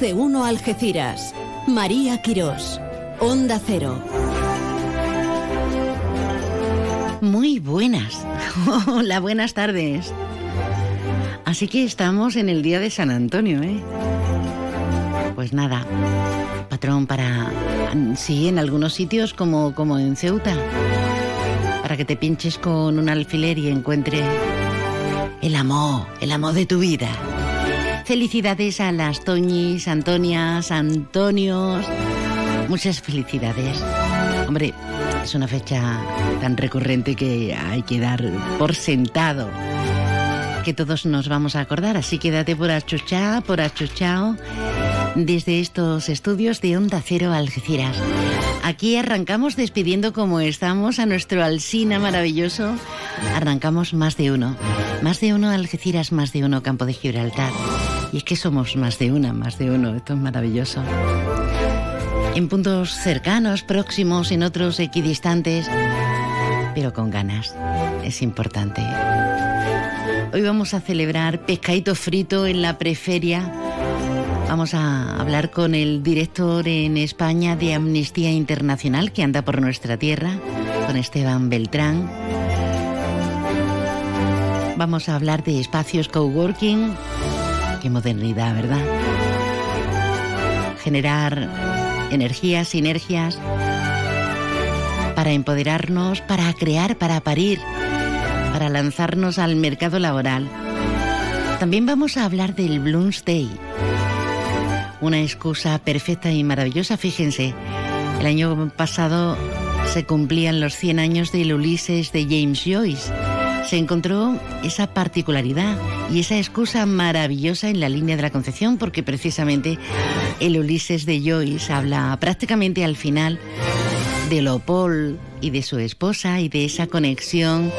De uno Algeciras. María Quirós. Onda Cero. Muy buenas. Hola, buenas tardes. Así que estamos en el día de San Antonio, ¿eh? Pues nada, patrón para... Sí, en algunos sitios como, como en Ceuta. Para que te pinches con un alfiler y encuentre el amor, el amor de tu vida. Felicidades a las Toñis, Antonias, Antonios. Muchas felicidades. Hombre, es una fecha tan recurrente que hay que dar por sentado que todos nos vamos a acordar, así quédate por achuchá, por achuchao, desde estos estudios de Onda Cero Algeciras. Aquí arrancamos despidiendo como estamos a nuestro Alsina maravilloso. Arrancamos más de uno, más de uno Algeciras, más de uno Campo de Gibraltar. Y es que somos más de una, más de uno, esto es maravilloso en puntos cercanos, próximos, en otros equidistantes, pero con ganas. Es importante. Hoy vamos a celebrar pescadito frito en la preferia. Vamos a hablar con el director en España de Amnistía Internacional que anda por nuestra tierra, con Esteban Beltrán. Vamos a hablar de espacios coworking. Qué modernidad, ¿verdad? Generar energías, sinergias, para empoderarnos, para crear, para parir, para lanzarnos al mercado laboral. También vamos a hablar del Bloom's Day, una excusa perfecta y maravillosa. Fíjense, el año pasado se cumplían los 100 años del Ulises de James Joyce se encontró esa particularidad y esa excusa maravillosa en la línea de la Concepción, porque precisamente el Ulises de Joyce habla prácticamente al final de Lopol y de su esposa y de esa conexión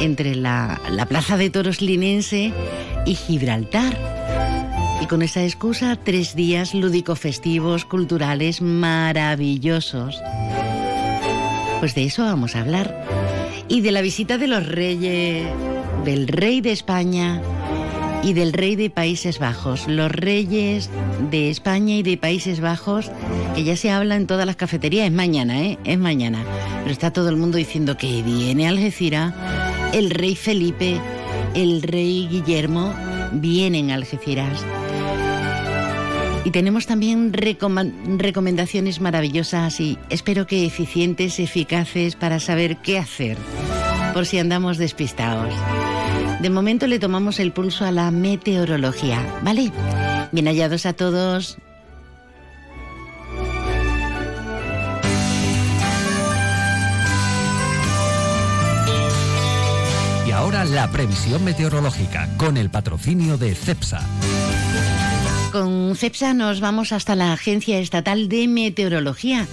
entre la, la Plaza de Toros linense y Gibraltar. Y con esa excusa, tres días lúdico-festivos, culturales maravillosos. Pues de eso vamos a hablar y de la visita de los reyes, del rey de España y del rey de Países Bajos. Los reyes de España y de Países Bajos, que ya se habla en todas las cafeterías, es mañana, ¿eh? Es mañana. Pero está todo el mundo diciendo que viene Algeciras, el rey Felipe, el rey Guillermo, vienen a Algeciras. Y tenemos también recomendaciones maravillosas y espero que eficientes, eficaces para saber qué hacer, por si andamos despistados. De momento le tomamos el pulso a la meteorología, ¿vale? Bien hallados a todos. Y ahora la previsión meteorológica con el patrocinio de CEPSA. Con CEPSA nos vamos hasta la Agencia Estatal de Meteorología.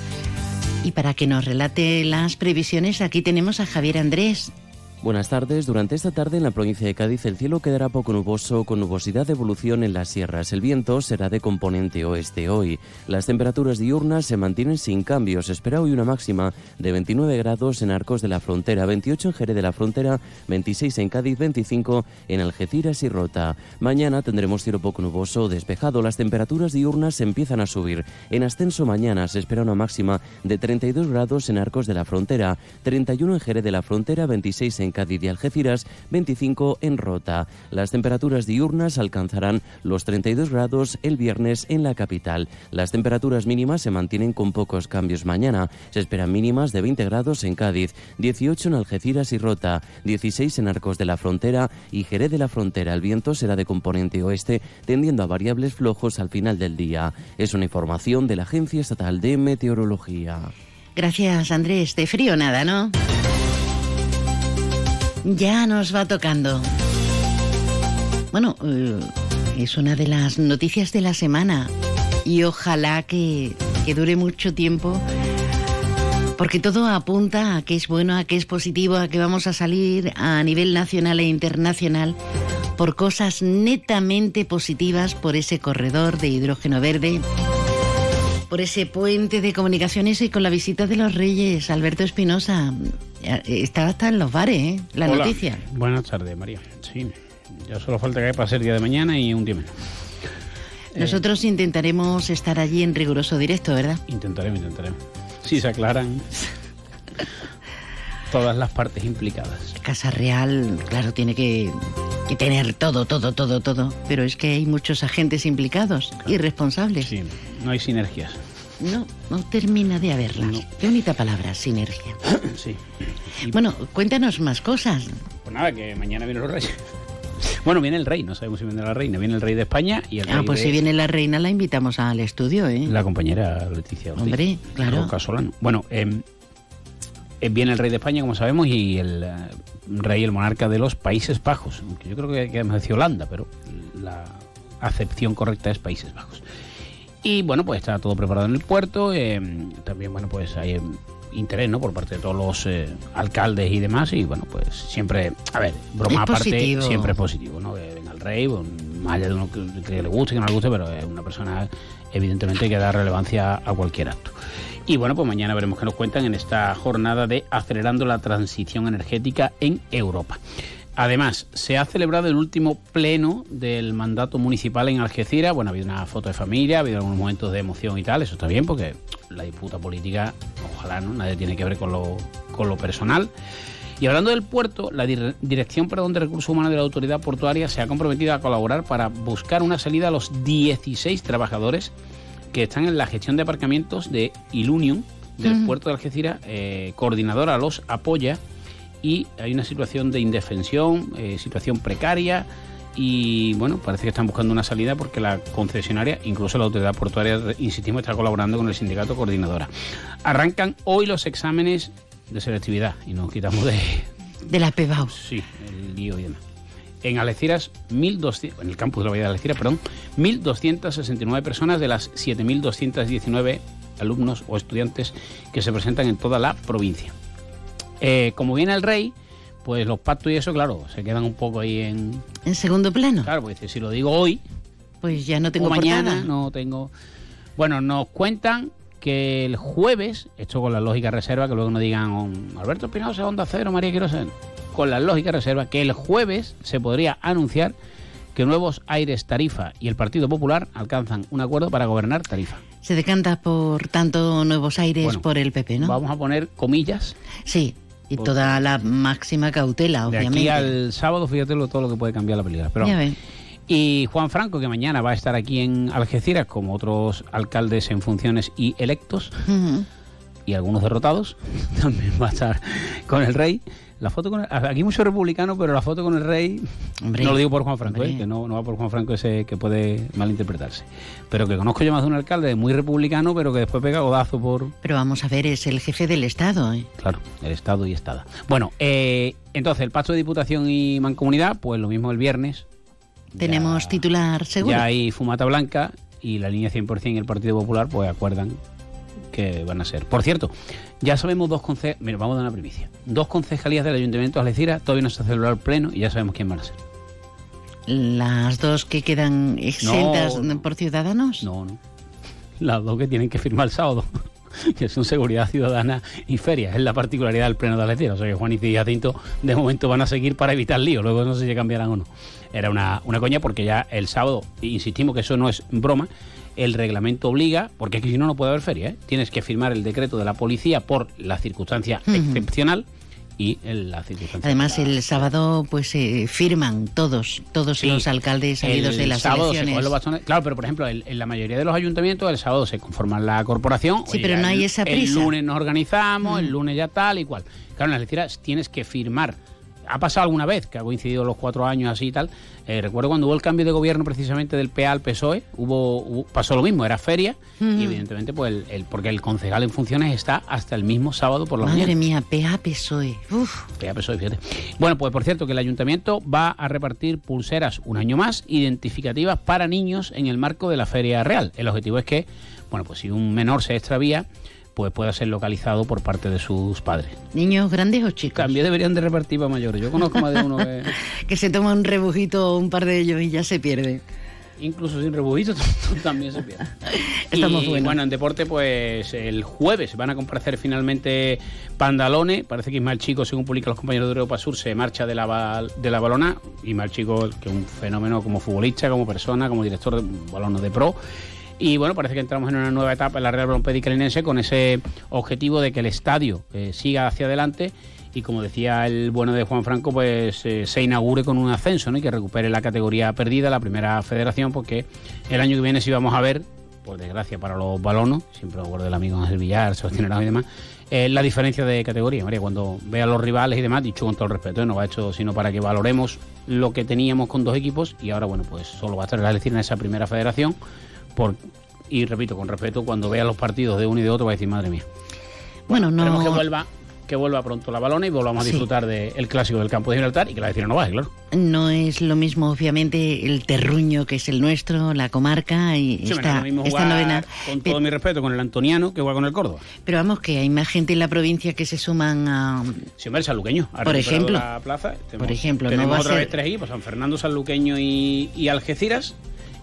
Y para que nos relate las previsiones, aquí tenemos a Javier Andrés. Buenas tardes. Durante esta tarde en la provincia de Cádiz el cielo quedará poco nuboso con nubosidad de evolución en las sierras. El viento será de componente oeste hoy. Las temperaturas diurnas se mantienen sin cambios. Espera hoy una máxima de 29 grados en Arcos de la Frontera, 28 en Jerez de la Frontera, 26 en Cádiz, 25 en Algeciras y Rota. Mañana tendremos cielo poco nuboso despejado. Las temperaturas diurnas empiezan a subir. En ascenso mañana se espera una máxima de 32 grados en Arcos de la Frontera, 31 en Jerez de la Frontera, 26 en Cádiz y Algeciras, 25 en Rota. Las temperaturas diurnas alcanzarán los 32 grados el viernes en la capital. Las temperaturas mínimas se mantienen con pocos cambios mañana. Se esperan mínimas de 20 grados en Cádiz, 18 en Algeciras y Rota, 16 en Arcos de la Frontera y Jerez de la Frontera. El viento será de componente oeste, tendiendo a variables flojos al final del día. Es una información de la Agencia Estatal de Meteorología. Gracias, Andrés. De frío nada, ¿no? Ya nos va tocando. Bueno, eh, es una de las noticias de la semana y ojalá que, que dure mucho tiempo porque todo apunta a que es bueno, a que es positivo, a que vamos a salir a nivel nacional e internacional por cosas netamente positivas, por ese corredor de hidrógeno verde, por ese puente de comunicaciones y con la visita de los reyes, Alberto Espinosa. Está hasta en los bares, ¿eh? La Hola. noticia. Buenas tardes, María. Sí, ya solo falta que para ser día de mañana y un día menos. Nosotros intentaremos estar allí en riguroso directo, ¿verdad? Intentaremos, intentaremos. Si se aclaran todas las partes implicadas. Casa Real, claro, tiene que, que tener todo, todo, todo, todo. Pero es que hay muchos agentes implicados y responsables. Sí, no hay sinergias. No, no termina de haberlas. No. Qué bonita palabra, sinergia. sí. Y, Bueno, cuéntanos más cosas. pues nada, que mañana vienen los reyes. Bueno, viene el rey, no sabemos si viene la reina. Viene el rey de España y el Ah, rey pues de si viene la reina la invitamos al estudio, ¿eh? la compañera Leticia Ortiz. Hombre, claro. Roca Solano. Bueno, eh, eh, viene el rey de España, como sabemos, y el eh, rey, el monarca de los Países Bajos. Yo creo que, que hemos decir Holanda, pero la acepción correcta es Países Bajos. Y bueno, pues está todo preparado en el puerto. eh, también, bueno, pues hay eh, interés, ¿no? Por parte de todos los eh, alcaldes y demás. Y bueno, pues siempre, a ver, broma Es aparte, positivo. siempre es positivo, ¿no? Que venga el rey, bueno, más allá de uno que, que le guste, que no le guste, pero es una persona, evidentemente, que da relevancia a cualquier acto. Y bueno, pues mañana veremos qué nos cuentan en esta jornada de acelerando la transición energética en Europa. Además, se ha celebrado el último pleno del mandato municipal en Algeciras. Bueno, ha habido una foto de familia, ha habido algunos momentos de emoción y tal. Eso está bien porque la disputa política, ojalá, ¿no? Nadie tiene que ver con lo, con lo personal. Y hablando del puerto, la dir- Dirección perdón, de Recursos Humanos de la Autoridad Portuaria se ha comprometido a colaborar para buscar una salida a los 16 trabajadores que están en la gestión de aparcamientos de Ilunion del puerto de Algeciras. Eh, coordinadora los apoya y hay una situación de indefensión, eh, situación precaria y bueno, parece que están buscando una salida porque la concesionaria, incluso la autoridad portuaria, insistimos, está colaborando con el sindicato coordinadora. Arrancan hoy los exámenes de selectividad y nos quitamos de, De la PEBAUS. Sí, el lío y demás. En Algeciras, 1.200, en el campus de la Bahía de Algeciras, perdón, 1.269 personas de las 7.219 alumnos o estudiantes que se presentan en toda la provincia. Eh, como viene el rey, pues los pactos y eso, claro, se quedan un poco ahí en... En segundo plano. Claro, pues si lo digo hoy, Pues ya no tengo o mañana, portada. no tengo... Bueno, nos cuentan que el jueves, esto con la lógica reserva, que luego no digan "Oh, Alberto Espinosa, Onda Cero, María Quirosa, con la lógica reserva, que el jueves se podría anunciar que Nuevos Aires Tarifa y el Partido Popular alcanzan un acuerdo para gobernar Tarifa. Se decanta por tanto Nuevos Aires Bueno, por el PP, ¿no? Vamos a poner comillas. Sí, y toda la máxima cautela, De obviamente. aquí al sábado, fíjate lo- todo lo que puede cambiar la película. Pero Ya ven. Y Juan Franco, que mañana va a estar aquí en Algeciras, como otros alcaldes en funciones y electos, y algunos derrotados, también va a estar con el rey. La foto con el- aquí mucho republicano, pero la foto con el rey, Hombre, no lo digo por Juan Franco. ¿eh? que no, no va por Juan Franco ese que puede malinterpretarse. Pero que conozco yo más de un alcalde muy republicano, pero que después pega godazo por, Pero vamos a ver, es el jefe del Estado, ¿eh? Claro, el Estado y Estada. Bueno, eh, entonces el pacto de Diputación y Mancomunidad, pues lo mismo el viernes. Tenemos Ya- titular seguro. Ya hay fumata blanca y la línea 100% y el Partido Popular pues acuerdan que van a ser. Por cierto, ya sabemos dos concejales, mira, vamos a dar una primicia. Dos concejalías del Ayuntamiento de Algeciras, todavía no se ha celebrado el pleno y ya sabemos quién van a ser. Las dos que quedan exentas No, por ciudadanos. No, no. Las dos que tienen que firmar el sábado, que son Seguridad Ciudadana y Feria. Es la particularidad del pleno de Algeciras. O sea que Juan y Jacinto de momento van a seguir para evitar lío. Luego no sé si cambiarán o no. Era una, una coña porque ya el sábado, insistimos que eso no es broma, el reglamento obliga, porque es que si no, no puede haber feria. ¿eh? Tienes que firmar el decreto de la policía por la circunstancia excepcional y la circunstancia. Además, la- el sábado pues eh, firman todos, todos Sí, los alcaldes salidos el de las sábado se elecciones. cogen los bastones. Claro, pero por ejemplo, el- en la mayoría de los ayuntamientos el sábado se conforman la corporación. Sí, pero no hay el- esa El prisa. lunes nos organizamos, el Mm. lunes ya tal y cual. Claro, en las Algeciras tienes que firmar. Ha pasado alguna vez que ha coincidido los cuatro años así y tal. Eh, recuerdo cuando hubo el cambio de gobierno precisamente del PA al PSOE, hubo, hubo- pasó lo mismo, era feria y evidentemente pues el, el- porque el concejal en funciones está hasta el mismo sábado por la mañana. Madre mía, PA PSOE. Uf, PA PSOE, fíjate. Bueno, pues por cierto que el ayuntamiento va a repartir pulseras un año más identificativas para niños en el marco de la Feria Real. El objetivo es que, bueno, pues si un menor se extravía, pues pueda ser localizado por parte de sus padres. niños grandes o chicos. También deberían de repartir para mayores. Yo conozco más de uno que... Que se toma un rebujito o un par de ellos y ya se pierde. incluso sin rebujito, también se pierde. Estamos y, buenos. bueno, en deporte, pues el jueves van a comparecer finalmente Pandalone. Parece que Ismael Chico, según publican los compañeros de Europa Sur, se marcha de la, de la balona. Ismael Chico, que es un fenómeno como futbolista, como persona, como director de balones de pro. Y bueno, parece que entramos en una nueva etapa en la Real Balompié Calinense con ese objetivo de que el estadio eh, siga hacia adelante y como decía el bueno de Juan Franco, pues eh, se inaugure con un ascenso y que recupere la categoría perdida, la primera federación, porque el año que viene sí vamos a ver, por desgracia para los balonos, siempre acuerdo del amigo Ángel Villar, Sebastián Herrado y demás, la diferencia de categoría, María, cuando ve a los rivales y demás, dicho con todo el respeto, ¿eh? no va hecho sino para que valoremos lo que teníamos con dos equipos y ahora, bueno, pues solo va a estar la elección en esa primera federación. Por, y repito, con respeto, cuando vea los partidos de uno y de otro va a decir, madre mía. Bueno, Esperemos que no, vuelva, que vuelva pronto la balona y volvamos Sí. a disfrutar del clásico del campo de Gibraltar y que la vecina no baje, claro. no es lo mismo, obviamente, el terruño que es el nuestro, la comarca y Sí, no esta, mismo esta novena. Con todo mi respeto, con el Antoniano que juega con el Córdoba. Pero vamos, que hay más gente en la provincia que se suman a... Sí, hombre, el sanluqueño. ha Por ejemplo. La plaza. Tenemos, ejemplo, no tenemos va a otra ser- vez tres equipos: San Fernando, Sanluqueño y, y Algeciras.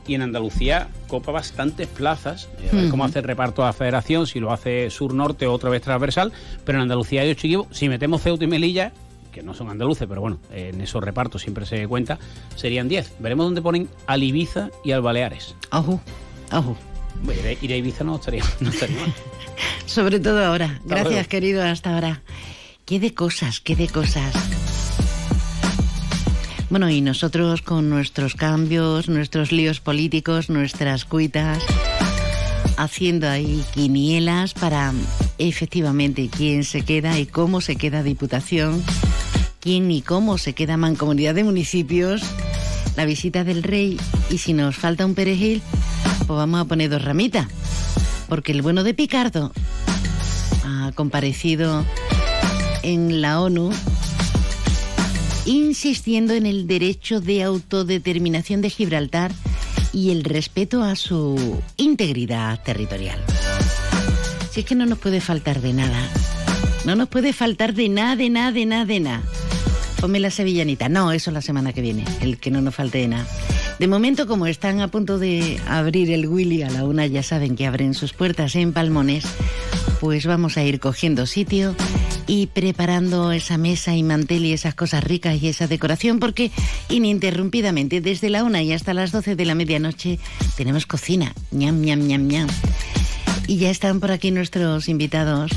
Y en Andalucía copa bastantes plazas. Eh, A ver cómo Ujú. hace el reparto a la federación, si lo hace sur-norte o otra vez transversal. Pero en Andalucía hay ocho equipos. Si metemos Ceuta y Melilla, que no son andaluces, pero bueno, en esos repartos siempre se cuenta, serían 10. Veremos dónde ponen al Ibiza y al Baleares. Ojo. Bueno, Ir a, Ibiza no estaría, no estaría mal. Sobre todo ahora. Gracias, querido, hasta ahora. Qué de cosas, qué de cosas. Bueno, y nosotros con nuestros cambios, nuestros líos políticos, nuestras cuitas, haciendo ahí quinielas para efectivamente quién se queda y cómo se queda Diputación, quién y cómo se queda Mancomunidad de Municipios, la visita del rey. Y si nos falta un perejil, pues vamos a poner dos ramitas, porque el bueno de Picardo ha comparecido en la ONU insistiendo en el derecho de autodeterminación de Gibraltar y el respeto a su integridad territorial. Si es que no nos puede faltar de nada. No nos puede faltar de nada, de nada, de nada, de nada. Ponme la sevillanita. No, eso la semana que viene, el que no nos falte de nada. De momento, como están a punto de abrir el Willy a la una, ya saben que abren sus puertas en Palmones, pues vamos a ir cogiendo sitio y preparando esa mesa y mantel y esas cosas ricas y esa decoración, porque ininterrumpidamente desde la una y hasta las doce de la medianoche tenemos cocina. ñam, ñam, ñam, ñam. Y ya están por aquí nuestros invitados.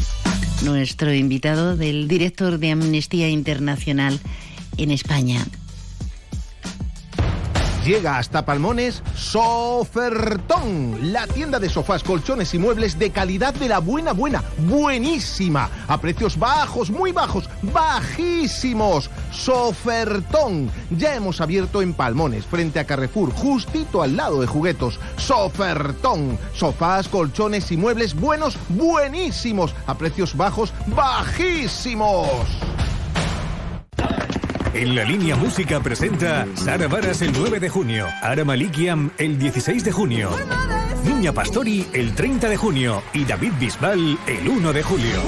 Nuestro invitado del director de Amnistía Internacional en España. Llega hasta Palmones Sofertón, la tienda de sofás, colchones y muebles de calidad de la buena, buena, buenísima, a precios bajos, muy bajos, bajísimos. Sofertón, ya hemos abierto en Palmones, frente a Carrefour, justito al lado de Juguetos. Sofertón, sofás, colchones y muebles buenos, buenísimos, a precios bajos, bajísimos. En la línea música presenta Sara Varas el 9 de junio, Ara Malikiam el 16 de junio, Niña Pastori el 30 de junio y David Bisbal el 1 de julio.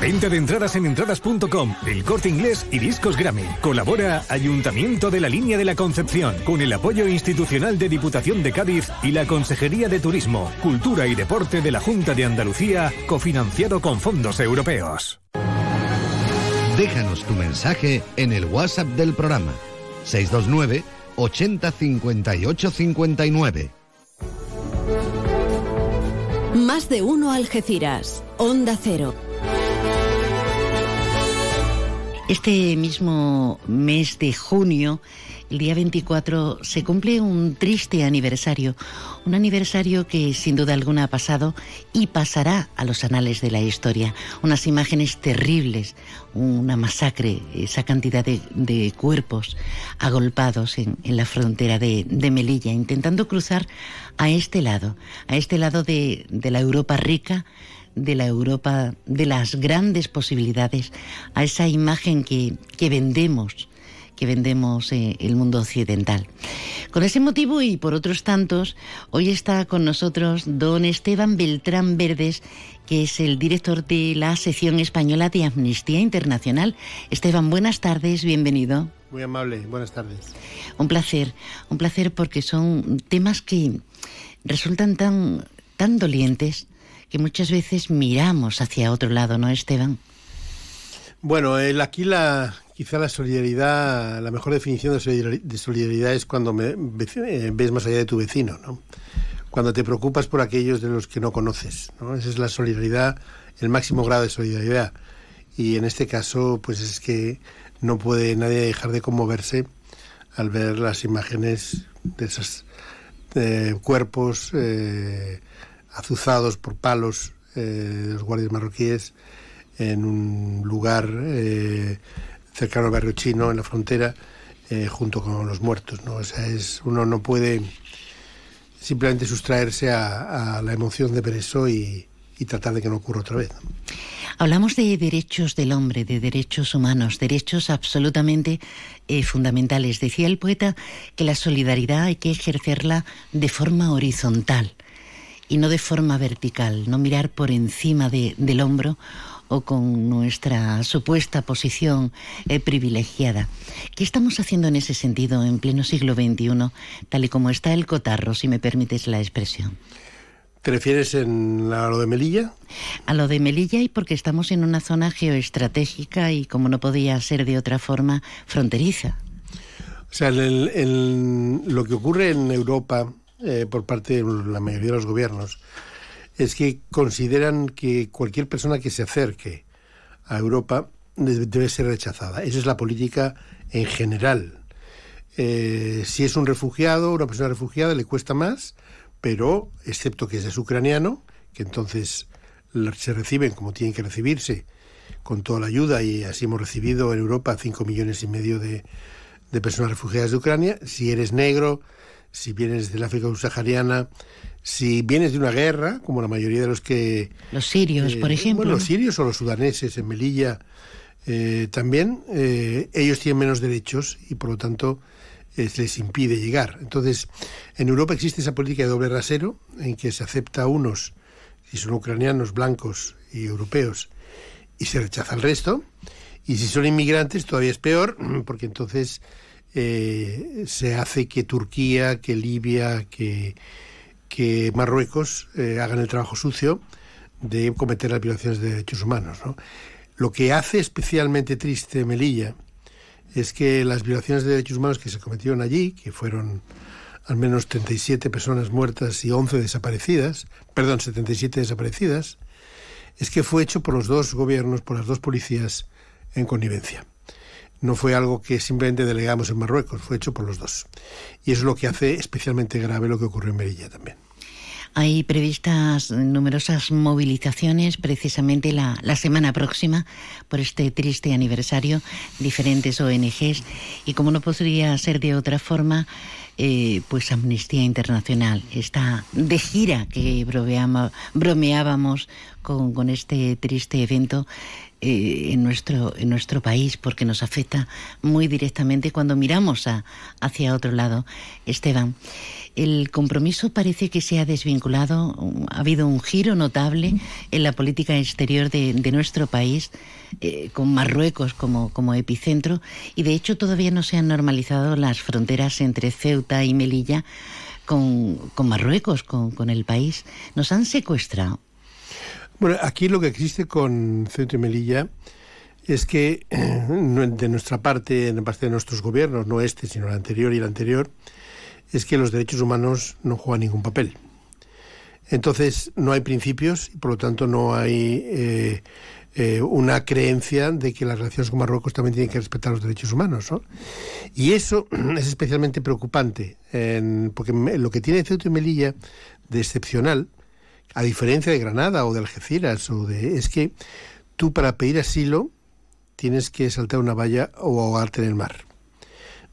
Venta de entradas en entradas.com, El Corte Inglés y Discos Grammy. Colabora Ayuntamiento de la Línea de la Concepción con el apoyo institucional de Diputación de Cádiz y la Consejería de Turismo, Cultura y Deporte de la Junta de Andalucía, cofinanciado con fondos europeos. Déjanos tu mensaje en el WhatsApp del programa 629 80 58 59. Más de uno Algeciras. Onda Cero. Este mismo mes de junio, el día 24, se cumple un triste aniversario. Un aniversario que sin duda alguna ha pasado y pasará a los anales de la historia. Unas imágenes terribles, una masacre, esa cantidad de, cuerpos agolpados en, la frontera de, de Melilla, intentando cruzar a este lado, a este lado de, de la Europa rica de la Europa de las grandes posibilidades, a esa imagen que vendemos, que vendemos eh, el mundo occidental. Con ese motivo y por otros tantos, hoy está con nosotros don Esteban Beltrán Verdes, que es el director de la sección española de Amnistía Internacional. Esteban, buenas tardes, bienvenido. Muy amable, buenas tardes. Un placer, un placer porque son temas que resultan tan, tan dolientes que muchas veces miramos hacia otro lado, ¿no, Esteban? Bueno, el, aquí la, quizá la solidaridad, la mejor definición de solidaridad es cuando eh, ves más allá de tu vecino, ¿no? Cuando te preocupas por aquellos de los que no conoces, ¿no? Esa es la solidaridad, el máximo grado de solidaridad. Y en este caso, pues es que no puede nadie dejar de conmoverse al ver las imágenes de esos eh, cuerpos eh, azuzados por palos de los guardias marroquíes en un lugar cercano al barrio chino, en la frontera, eh, junto con los muertos. ¿no? Es, uno no puede simplemente sustraerse a, la emoción de ver eso y, tratar de que no ocurra otra vez. Hablamos de derechos del hombre, de derechos humanos, derechos absolutamente eh, fundamentales. Decía el poeta que la solidaridad hay que ejercerla de forma horizontal y no de forma vertical, no mirar por encima del hombro o con nuestra supuesta posición eh, privilegiada. ¿Qué estamos haciendo en ese sentido en pleno siglo XXI, tal y como está el cotarro, si me permites la expresión? ¿Te refieres en a lo de Melilla? A lo de Melilla y porque estamos en una zona geoestratégica y, como no podía ser de otra forma, fronteriza. O sea, lo que ocurre en Europa eh, por parte de la mayoría de los gobiernos es que consideran que cualquier persona que se acerque a Europa debe ser rechazada. Esa es la política en general. Eh, si es un refugiado, una persona refugiada, le cuesta más, pero excepto que es ucraniano, que entonces se reciben como tienen que recibirse, con toda la ayuda, y así hemos recibido en Europa 5 millones y medio de, de personas refugiadas de Ucrania. Si eres negro, si vienes del África subsahariana, si vienes de una guerra, como la mayoría de los que... Los sirios, eh, por ejemplo. los sirios o los sudaneses en Melilla eh, también, eh, ellos tienen menos derechos y por lo tanto les impide llegar. Entonces, en Europa existe esa política de doble rasero en que se acepta a unos, si son ucranianos, blancos y europeos, y se rechaza al resto. Y si son inmigrantes, todavía es peor, porque entonces se hace que Turquía, que Libia, que, que Marruecos eh, hagan el trabajo sucio de cometer las violaciones de derechos humanos. Lo que hace especialmente triste Melilla es que las violaciones de derechos humanos que se cometieron allí, que fueron al menos 37 personas muertas y 11 desaparecidas, perdón, 77 desaparecidas, es que fue hecho por los dos gobiernos, por las dos policías en connivencia no fue algo que simplemente delegamos en Marruecos, fue hecho por los dos. Y eso es lo que hace especialmente grave lo que ocurrió en Melilla también. Hay previstas numerosas movilizaciones precisamente la, la, semana próxima por este triste aniversario, diferentes ONGs y como no podría ser de otra forma, eh, pues Amnistía Internacional está de gira que bromeábamos con, con este triste evento eh, en, nuestro, en nuestro país porque nos afecta muy directamente cuando miramos hacia otro lado. Esteban, el compromiso parece que se ha desvinculado, ha habido un giro notable en la política exterior de, nuestro país, eh, con Marruecos como, como epicentro, y de hecho todavía no se han normalizado las fronteras entre Ceuta y Melilla con, Marruecos, con, con el país. Nos han secuestrado. Bueno, aquí lo que existe con Ceuta y Melilla es que de nuestra parte, en parte de nuestros gobiernos, no este, sino el anterior y el anterior, es que los derechos humanos no juegan ningún papel. Entonces no hay principios y por lo tanto no hay eh, eh, una creencia de que las relaciones con Marruecos también tienen que respetar los derechos humanos. ¿no? Y eso es especialmente preocupante, porque lo que tiene Ceuta y Melilla de excepcional a diferencia de Granada o de Algeciras, o de, es que tú para pedir asilo tienes que saltar una valla o ahogarte en el mar.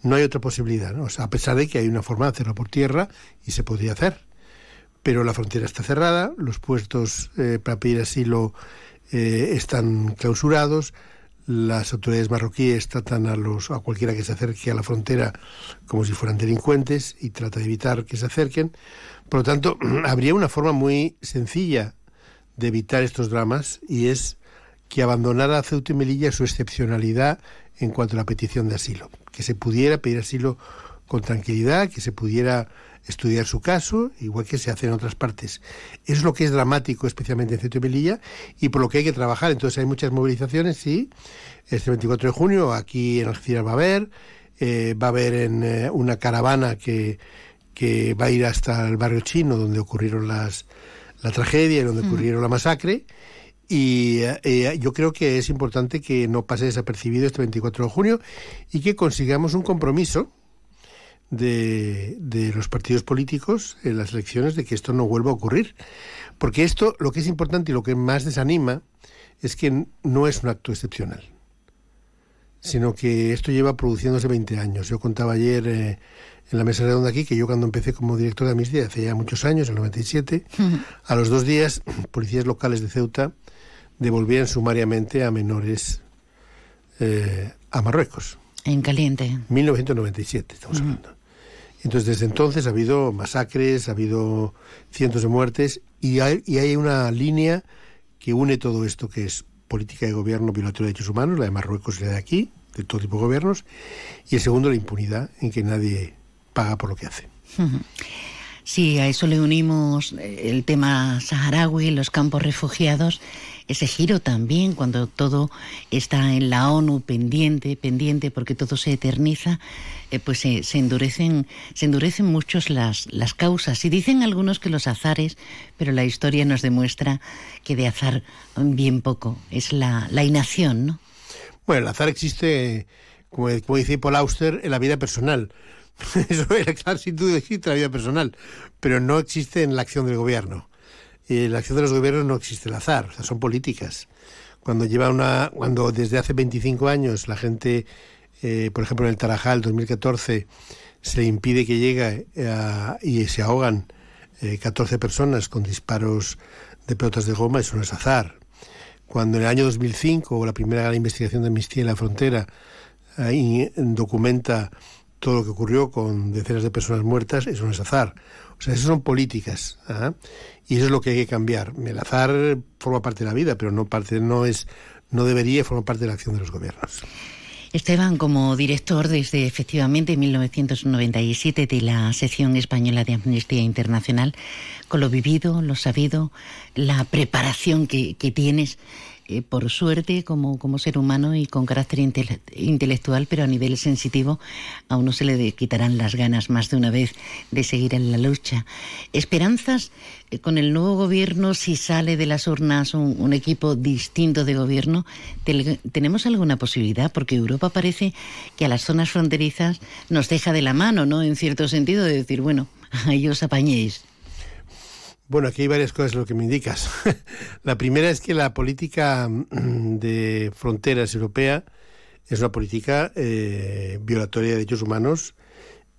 No hay otra posibilidad, ¿no? a pesar de que hay una forma de hacerlo por tierra y se podría hacer. Pero la frontera está cerrada, los puestos eh, para pedir asilo eh, están clausurados, las autoridades marroquíes tratan a los a cualquiera que se acerque a la frontera como si fueran delincuentes y trata de evitar que se acerquen. Por lo tanto, habría una forma muy sencilla de evitar estos dramas y es que abandonara Ceuta y Melilla su excepcionalidad en cuanto a la petición de asilo, que se pudiera pedir asilo con tranquilidad, que se pudiera estudiar su caso, igual que se hace en otras partes. Eso es lo que es dramático, especialmente en Ceuta y Melilla, y por lo que hay que trabajar. Entonces hay muchas movilizaciones, sí. Este 24 de junio aquí en Algeciras va a haber, eh, va a haber en eh, una caravana que, que va a ir hasta el barrio chino donde ocurrieron las, la tragedia y donde ocurrieron la masacre. Y eh, yo creo que es importante que no pase desapercibido este 24 de junio y que consigamos un compromiso de, de, los partidos políticos en las elecciones de que esto no vuelva a ocurrir. Porque esto, lo que es importante y lo que más desanima, es que no es un acto excepcional, sino que esto lleva produciéndose 20 años. Yo contaba ayer eh, en la mesa redonda aquí que yo cuando empecé como director de Amnistía, hace ya muchos años, en el 97, a los dos días, policías locales de Ceuta devolvían sumariamente a menores eh, a Marruecos. En caliente. 1997, estamos hablando. Entonces, desde entonces ha habido masacres, ha habido cientos de muertes y hay, una línea que une todo esto, que es política de gobierno violatoria de derechos humanos, la de Marruecos y la de aquí, de todo tipo de gobiernos, y el segundo, la impunidad, en que nadie paga por lo que hace. Sí, a eso le unimos el tema saharaui, los campos refugiados ese giro también, cuando todo está en la ONU pendiente, pendiente, porque todo se eterniza, eh, pues se, endurecen, se endurecen muchos las, las causas. Y dicen algunos que los azares, pero la historia nos demuestra que de azar bien poco, es la, la inacción, ¿no? Bueno, el azar existe, como, como dice Paul Auster, en la vida personal. Eso, el azar sin duda existe en la vida personal, pero no existe en la acción del gobierno la acción de los gobiernos no existe el azar, son políticas. Cuando lleva una, cuando desde hace 25 años la gente, eh, por ejemplo en el Tarajal 2014, se impide que llegue eh, y se ahogan eh, 14 personas con disparos de pelotas de goma, eso no es azar. Cuando en el año 2005, la primera gran investigación de amnistía en la frontera, ahí documenta todo lo que ocurrió con decenas de personas muertas, eso no es azar. O sea, esas son políticas. ¿ah? Y eso es lo que hay que cambiar. El azar forma parte de la vida, pero no parte, no es, no debería formar parte de la acción de los gobiernos. Esteban, como director desde efectivamente 1997 de la sección española de Amnistía Internacional, con lo vivido, lo sabido, la preparación que, que tienes, eh, por suerte, como, como ser humano y con carácter intele intelectual, pero a nivel sensitivo, a uno se le quitarán las ganas más de una vez de seguir en la lucha. ¿Esperanzas eh, con el nuevo gobierno, si sale de las urnas un, un equipo distinto de gobierno? Te, ¿Tenemos alguna posibilidad? Porque Europa parece que a las zonas fronterizas nos deja de la mano, ¿no? En cierto sentido, de decir, bueno, ahí os apañéis. Bueno, aquí hay varias cosas lo que me indicas. la primera es que la política mm, de fronteras europea es una política eh, violatoria de derechos humanos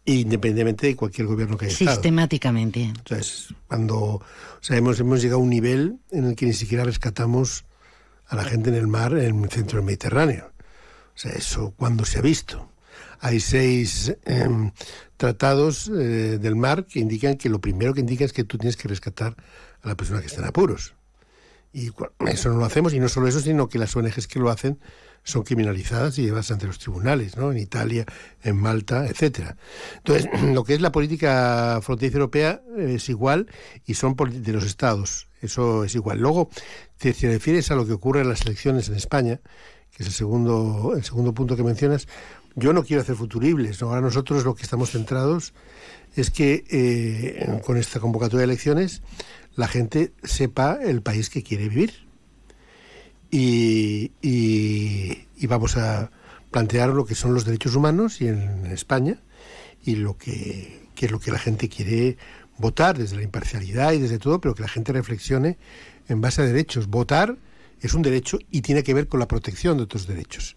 independientemente de cualquier gobierno que haya Sistemáticamente. Estado. Entonces, cuando o sea, hemos, hemos llegado a un nivel en el que ni siquiera rescatamos a la gente en el mar, en el centro del Mediterráneo. O sea, eso cuando se ha visto. Hay seis eh, tratados eh, del mar que indican que lo primero que indica es que tú tienes que rescatar a la persona que está en apuros. Y eso no lo hacemos, y no solo eso, sino que las ONGs que lo hacen son criminalizadas y llevadas ante los tribunales, ¿no? En Italia, en Malta, etcétera. Entonces, lo que es la política fronteriza europea es igual y son de los estados. Eso es igual. Luego, si te refieres a lo que ocurre en las elecciones en España, que es el segundo, el segundo punto que mencionas, yo no quiero hacer futuribles. Ahora nosotros lo que estamos centrados es que eh, con esta convocatoria de elecciones la gente sepa el país que quiere vivir. Y, vamos a plantear lo que son los derechos humanos y en España y lo que es lo que la gente quiere votar desde la imparcialidad y desde todo, pero que la gente reflexione en base a derechos. Votar es un derecho y tiene que ver con la protección de otros derechos.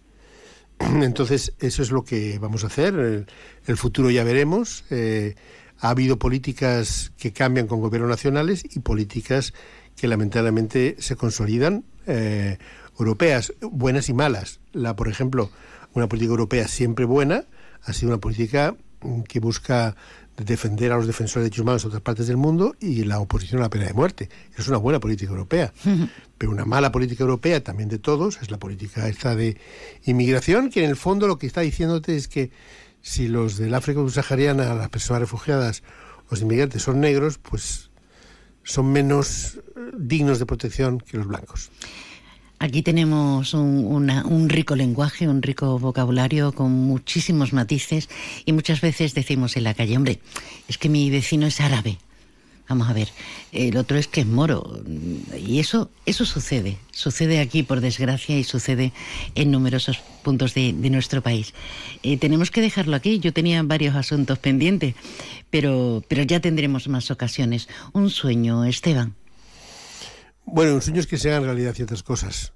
Entonces, eso es lo que vamos a hacer. El, futuro ya veremos. Eh, ha habido políticas que cambian con gobiernos nacionales y políticas que lamentablemente se consolidan, eh, europeas, buenas y malas. La, por ejemplo, una política europea siempre buena ha sido una política que busca defender a los defensores de derechos humanos en otras partes del mundo y la oposición a la pena de muerte. Es una buena política europea. Pero una mala política europea, también de todos, es la política esta de inmigración, que en el fondo lo que está diciéndote es que si los del África subsahariana, las personas refugiadas, los inmigrantes son negros, pues son menos eh, dignos de protección que los blancos. Aquí tenemos un, rico lenguaje, un rico vocabulario con muchísimos matices y muchas veces decimos en la calle, hombre, es que mi vecino es árabe. Vamos a ver, el otro es que es moro. Y eso, eso sucede, sucede aquí por desgracia y sucede en numerosos puntos de, nuestro país. Eh, tenemos que dejarlo aquí. Yo tenía varios asuntos pendientes, pero, pero ya tendremos más ocasiones. Un sueño, Esteban. Bueno, un sueño es que se hagan realidad ciertas cosas.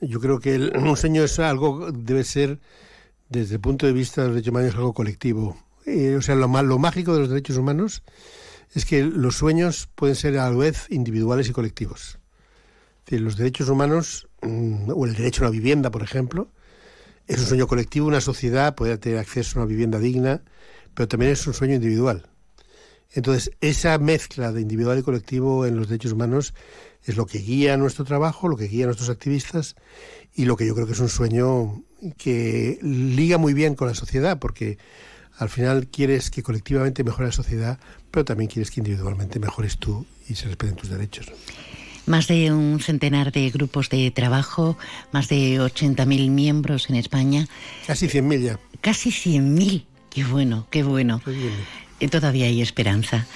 Yo creo que un sueño es algo, debe ser, desde el punto de vista de los derechos humanos, algo colectivo. Eh, o sea, lo, lo mágico de los derechos humanos es que los sueños pueden ser a la vez individuales y colectivos. Los derechos humanos, mm, o el derecho a la vivienda, por ejemplo, es un sueño colectivo, una sociedad puede tener acceso a una vivienda digna, pero también es un sueño individual. Entonces, esa mezcla de individual y colectivo en los derechos humanos es lo que guía nuestro trabajo, lo que guía a nuestros activistas y lo que yo creo que es un sueño que liga muy bien con la sociedad, porque al final quieres que colectivamente mejore la sociedad, pero también quieres que individualmente mejores tú y se respeten tus derechos. Más de un centenar de grupos de trabajo, más de 80.000 miembros en España. Casi 100.000 ya. Casi 100.000. Qué bueno, qué bueno. Eh, todavía hay esperanza.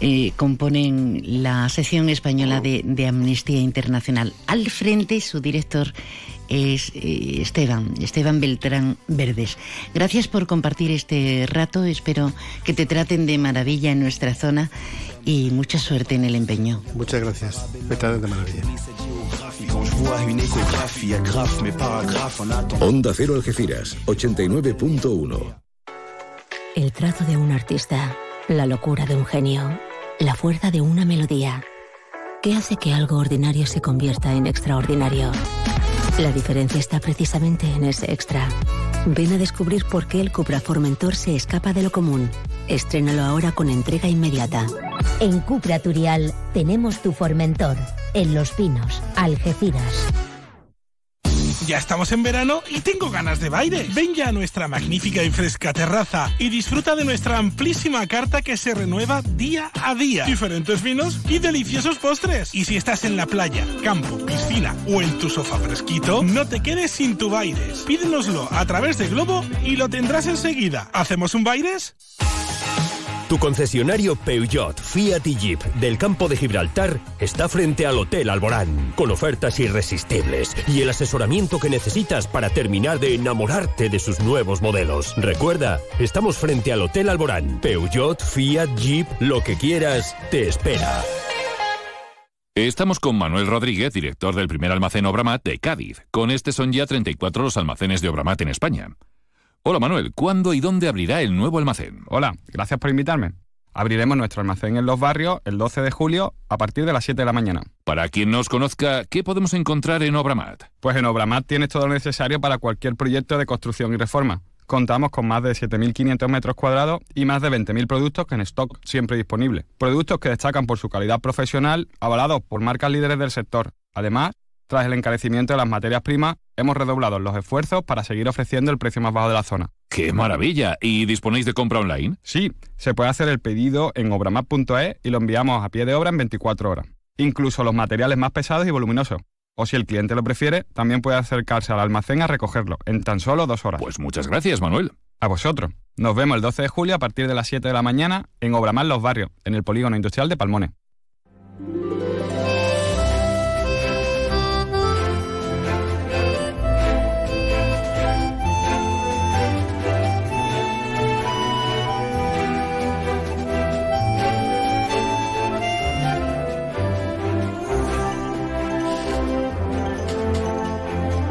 Eh, componen la sección española de, Amnistía Internacional. Al frente, su director es eh, Esteban, Esteban Beltrán Verdes. Gracias por compartir este rato. Espero que te traten de maravilla en nuestra zona y mucha suerte en el empeño. Muchas gracias. Me traten de maravilla. Onda Cero Algeciras, 89.1. El trazo de un artista, la locura de un genio, la fuerza de una melodía. ¿Qué hace que algo ordinario se convierta en extraordinario? La diferencia está precisamente en ese extra. Ven a descubrir por qué el Cupra Formentor se escapa de lo común. Estrénalo ahora con entrega inmediata. En Cupra Turial tenemos tu Formentor, en Los Pinos, Algeciras. Ya estamos en verano y tengo ganas de baile. Ven ya a nuestra magnífica y fresca terraza y disfruta de nuestra amplísima carta que se renueva día a día. Diferentes vinos y deliciosos postres. Y si estás en la playa, campo, piscina o en tu sofá fresquito, no te quedes sin tu Baires. Pídenoslo a través de Globo y lo tendrás enseguida. ¿Hacemos un Baires? Tu concesionario Peugeot, Fiat y Jeep del campo de Gibraltar está frente al Hotel Alborán, con ofertas irresistibles y el asesoramiento que necesitas para terminar de enamorarte de sus nuevos modelos. Recuerda, estamos frente al Hotel Alborán. Peugeot, Fiat, Jeep, lo que quieras, te espera. Estamos con Manuel Rodríguez, director del primer almacén Obramat de Cádiz. Con este son ya 34 los almacenes de Obramat en España. Hola Manuel, ¿cuándo y dónde abrirá el nuevo almacén? Hola, gracias por invitarme. Abriremos nuestro almacén en Los Barrios el 12 de julio a partir de las 7 de la mañana. Para quien nos conozca, ¿qué podemos encontrar en Obramat? Pues en Obramat tienes todo lo necesario para cualquier proyecto de construcción y reforma. Contamos con más de 7.500 metros cuadrados y más de 20.000 productos que en stock siempre disponibles. Productos que destacan por su calidad profesional, avalados por marcas líderes del sector. Además, tras el encarecimiento de las materias primas, hemos redoblado los esfuerzos para seguir ofreciendo el precio más bajo de la zona. ¡Qué maravilla! ¿Y disponéis de compra online? Sí, se puede hacer el pedido en obramap.es y lo enviamos a pie de obra en 24 horas. Incluso los materiales más pesados y voluminosos. O si el cliente lo prefiere, también puede acercarse al almacén a recogerlo en tan solo dos horas. Pues muchas gracias, Manuel. A vosotros. Nos vemos el 12 de julio a partir de las 7 de la mañana en Obramar Los Barrios, en el Polígono Industrial de Palmones.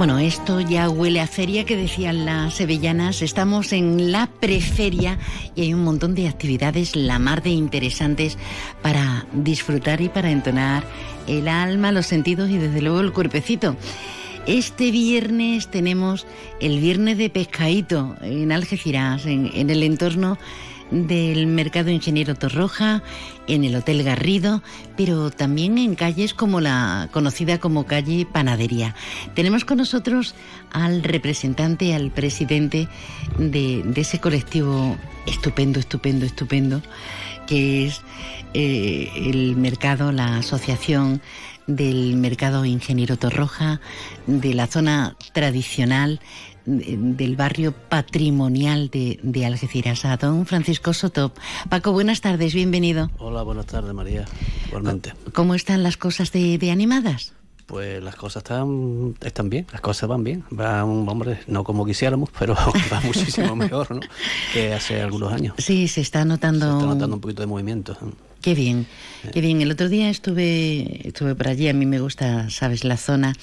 Bueno, esto ya huele a feria que decían las sevillanas. Estamos en la preferia y hay un montón de actividades, la mar de interesantes para disfrutar y para entonar el alma, los sentidos y desde luego el cuerpecito. Este viernes tenemos el viernes de pescadito en Algeciras, en, en el entorno del Mercado Ingeniero Torroja, en el Hotel Garrido, pero también en calles como la conocida como calle Panadería. Tenemos con nosotros al representante, al presidente de, ese colectivo estupendo, estupendo, estupendo, que es eh, el mercado, la asociación del mercado Ingeniero Torroja, de la zona tradicional del barrio patrimonial de, de, Algeciras, a don Francisco Soto. Paco, buenas tardes, bienvenido. Hola, buenas tardes, María, igualmente. ¿Cómo están las cosas de, de animadas? Pues las cosas están, están bien, las cosas van bien, van, hombre, no como quisiéramos, pero va muchísimo mejor, ¿no? Que hace algunos años. Sí, se está notando... Se está notando un poquito de movimiento. Qué bien, qué bien. El otro día estuve, estuve por allí, a mí me gusta, sabes, la zona,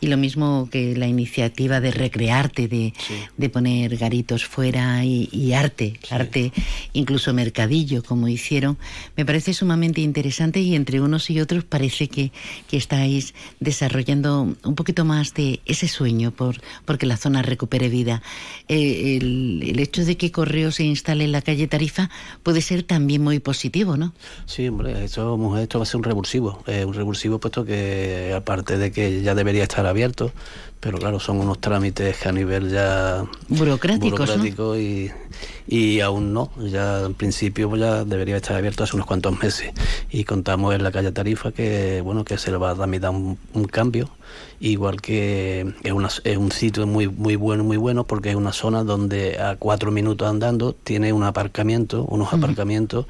y lo mismo que la iniciativa de recrearte, de, sí. de poner garitos fuera y, y arte, sí. arte, incluso mercadillo, como hicieron, me parece sumamente interesante y entre unos y otros parece que, que estáis desarrollando un poquito más de ese sueño por porque la zona recupere vida. Eh, el, el hecho de que Correo se instale en la calle Tarifa puede ser también muy positivo, ¿no? Sí, hombre, esto, esto va a ser un revulsivo. Eh, un revulsivo puesto que, aparte de que ya debería estar abierto, pero claro, son unos trámites que a nivel ya burocráticos burocrático ¿no? y, y aún no. Ya en principio pues ya debería estar abierto hace unos cuantos meses. Y contamos en la calle Tarifa que bueno que se le va a dar un, un cambio. Igual que es, una, es un sitio muy muy bueno, muy bueno, porque es una zona donde a cuatro minutos andando tiene un aparcamiento, unos uh -huh. aparcamientos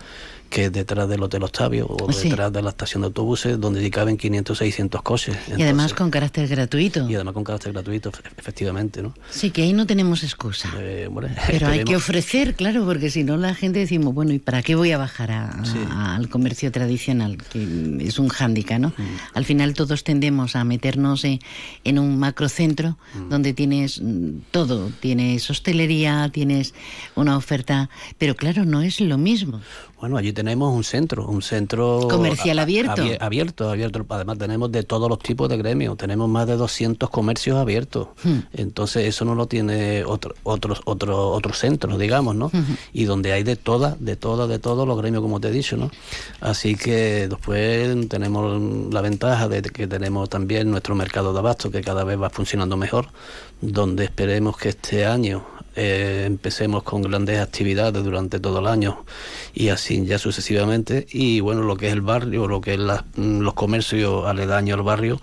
que es detrás del Hotel Octavio o sí. detrás de la estación de autobuses donde caben 500 600 coches. Entonces, y además con carácter gratuito. Y además con carácter gratuito, efectivamente, ¿no? Sí, que ahí no tenemos excusa. Eh, bueno, Pero esperemos. hay que ofrecer, claro, porque si no la gente decimos, bueno, ¿y para qué voy a bajar a, sí. a, al comercio tradicional? Que es un hándicap, ¿no? Mm. Al final todos tendemos a meternos en, en un macrocentro mm. donde tienes todo, tienes hostelería, tienes una oferta, pero claro, no es lo mismo. Bueno, allí tenemos un centro, un centro comercial abierto. Abierto, abierto. Además tenemos de todos los tipos de gremios, tenemos más de 200 comercios abiertos. Hmm. Entonces eso no lo tiene otro, otros otro, otros centros, digamos, ¿no? Hmm. Y donde hay de todas, de todas, de todos los gremios, como te he dicho, ¿no? Así que después tenemos la ventaja de que tenemos también nuestro mercado de abasto que cada vez va funcionando mejor, donde esperemos que este año eh, empecemos con grandes actividades durante todo el año y así ya sucesivamente. Y bueno lo que es el barrio lo que es la, los comercios aledaños al barrio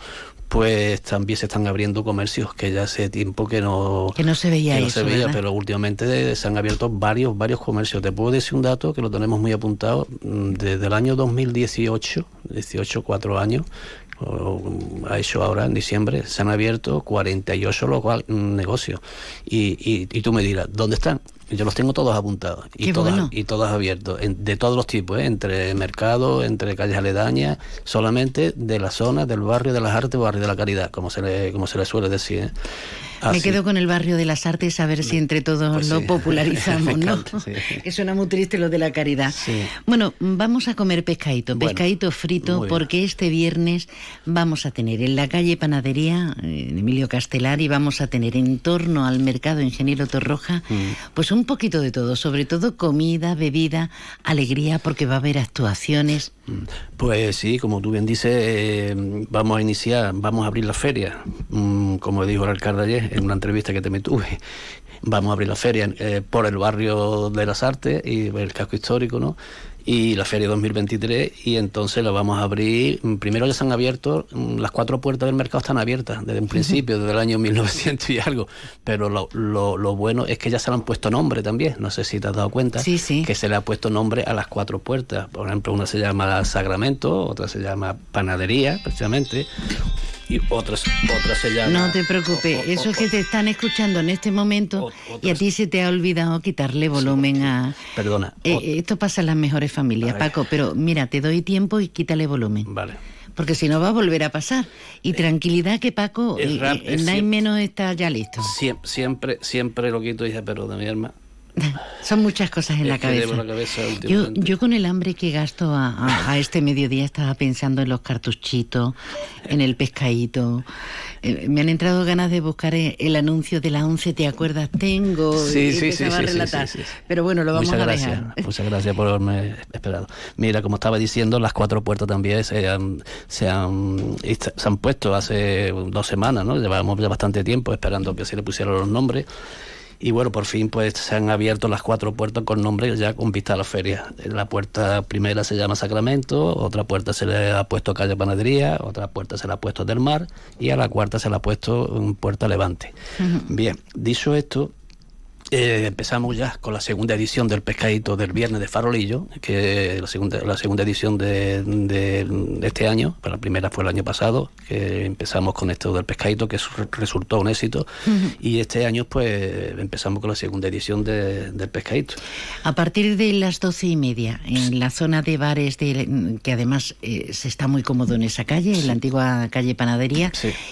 pues también se están abriendo comercios que ya hace tiempo que no que no se veía que no eso, se veía pero últimamente se han abierto varios varios comercios. Te puedo decir un dato que lo tenemos muy apuntado desde el año 2018 18 cuatro años ha hecho ahora en diciembre, se han abierto 48 local, negocios. Y, y, y, tú me dirás, ¿dónde están? Yo los tengo todos apuntados y, todas, bueno. y todos abiertos, en, de todos los tipos, ¿eh? entre mercados, entre calles aledañas, solamente de la zona del barrio de las artes barrio de la caridad, como se le, como se le suele decir. ¿eh? Ah, Me quedo con el barrio de las artes a ver si entre todos pues lo sí. popularizamos, encanta, ¿no? Sí. Que suena muy triste lo de la caridad. Bueno, vamos a comer pescadito, bueno, pescadito frito, porque este viernes vamos a tener en la calle Panadería, en Emilio Castelar, y vamos a tener en torno al mercado Ingeniero Torroja, mm. pues un poquito de todo, sobre todo comida, bebida, alegría, porque va a haber actuaciones. Pues sí, como tú bien dices, eh, vamos a iniciar, vamos a abrir la feria, mm, como dijo el alcalde ayer en una entrevista que te me tuve. Vamos a abrir la feria eh, por el barrio de las artes y el casco histórico, ¿no? y la feria 2023 y entonces la vamos a abrir. Primero ya se han abierto, las cuatro puertas del mercado están abiertas desde un principio, desde el año 1900 y algo, pero lo, lo, lo, bueno es que ya se le han puesto nombre también, no sé si te has dado cuenta, sí, sí. que se le ha puesto nombre a las cuatro puertas. Por ejemplo, una se llama Sagramento, otra se llama Panadería, precisamente, y otras otra se llama... No te preocupes, o, o, eso es que te están escuchando en este momento y a ti se te ha olvidado quitarle volumen sí, a... Perdona. Eh, esto pasa en las mejores familias, vale. Paco, pero mira, te doy tiempo y quítale volumen. Vale. Porque si no va a volver a pasar. Y Eh, tranquilidad que Paco, el rap menos está ya listo. Siempre, siempre, siempre lo quito y dice, pero de mi alma, Son muchas cosas en la Es cabeza. la cabeza Yo, yo con el hambre que gasto a, a- a este mediodía estaba pensando en los cartuchitos, en el pescadito. Eh, me han entrado ganas de buscar eh, el anuncio de la 11, ¿te acuerdas? Tengo. Sí, y sí, sí, a sí, sí, relatar. sí, sí. Pero bueno, lo vamos Muchas a gracias, dejar. Muchas gracias por haberme esperado. Mira, como estaba diciendo, las cuatro puertas también se han, se han, se han puesto hace dos semanas, ¿no? Llevábamos ya bastante tiempo esperando que se le pusieran los nombres. Y bueno, por fin pues se han abierto las cuatro puertas con nombres ya con vista a la feria. La puerta primera se llama Sacramento, otra puerta se le ha puesto Calle Panadería, otra puerta se le ha puesto Del Mar y a la cuarta se le ha puesto Puerta Levante. Bien, dicho esto, eh, empezamos ya con la segunda edición del pescadito del viernes de Farolillo, que es la segunda, la segunda edición de, de- de este año, pero la primera fue el año pasado, que empezamos con esto del pescadito, que su- resultó un éxito, y este año pues empezamos con la segunda edición de- del pescadito. A partir de las doce y media, en la zona de bares, de, que además eh, se está muy cómodo en esa calle, en la antigua calle Panadería,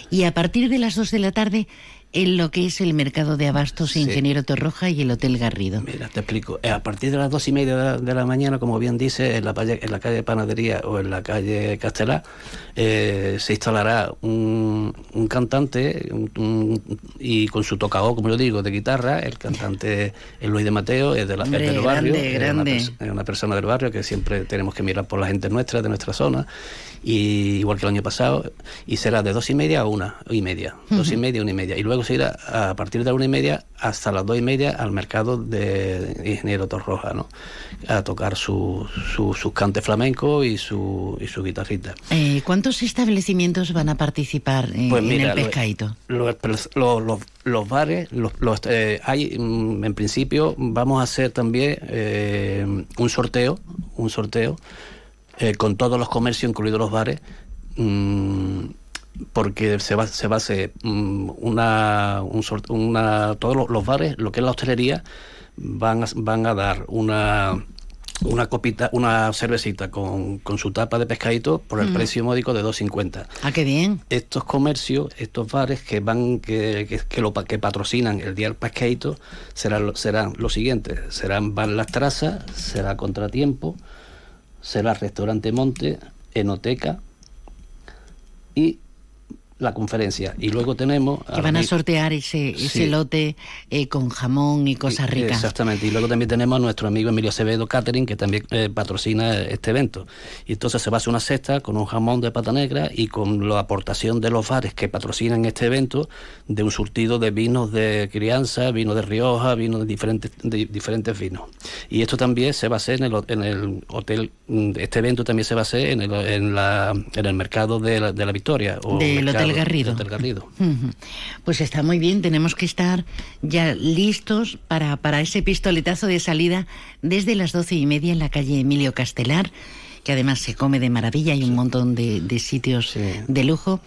y a partir de las dos de la tarde, en lo que es el mercado de abastos Ingeniero Torroja y el Hotel Garrido. Mira, te explico. Eh, A partir de las dos y media de la, de la mañana, como bien dice, en la, calle, en la calle Panadería o en la calle Castelá, eh, se instalará un, un cantante un- un- y con su tocador, como yo digo, de guitarra. El cantante es Luis de Mateo, es, de la, es Hombre, del barrio. grande, es una es una persona del barrio que siempre tenemos que mirar por la gente nuestra, de nuestra zona, y igual que el año pasado, y será de dos y media a una y media, dos y media, una y media, y luego se irá a partir de la una y media hasta las dos y media al mercado de Ingeniero Torroja, ¿no? A tocar su, su, sus cantes flamencos y su, y su guitarrita. Eh, ¿Cuántos establecimientos van a participar Pues en el pescadito? Los, los, los- los bares, los, los, eh, hay, mm, en principio, vamos a hacer también eh, un sorteo, un sorteo eh, con todos los comercios, incluidos los bares, mm, porque se va, se va a hacer mm, una, un una, todos los, los bares, lo que es la hostelería, van a, van a dar una una copita, una cervecita con, con su tapa de pescadito por el precio módico de 2.50 Ah, qué bien. estos comercios, estos bares que van que, que, que lo, que patrocinan el día del pescadito serán, lo- serán los siguientes, serán Van Las Trazas, será Contratiempo, será Restaurante Monte, Enoteca y la conferencia. Y luego tenemos... Que van a sortear ese, ese Sí. lote eh, con jamón y cosas ricas. Exactamente. Y luego también tenemos a nuestro amigo Emilio Acevedo Catering, que también eh, patrocina este evento. Y entonces se va a hacer una cesta con un jamón de pata negra y con la aportación de los bares que patrocinan este evento de un surtido de vinos de crianza, vino de Rioja, vino de diferentes, de diferentes vinos. Y esto también se va a hacer en el, en el hotel, mm, este evento también se va a hacer en el, en la, en el mercado de la, de la Victoria. o mercado- Garrido. del. Pues está muy bien, tenemos que estar ya listos para, para ese pistoletazo de salida desde las doce y media en la calle Emilio Castelar, que además se come de maravilla, hay un montón de, de sitios de lujo.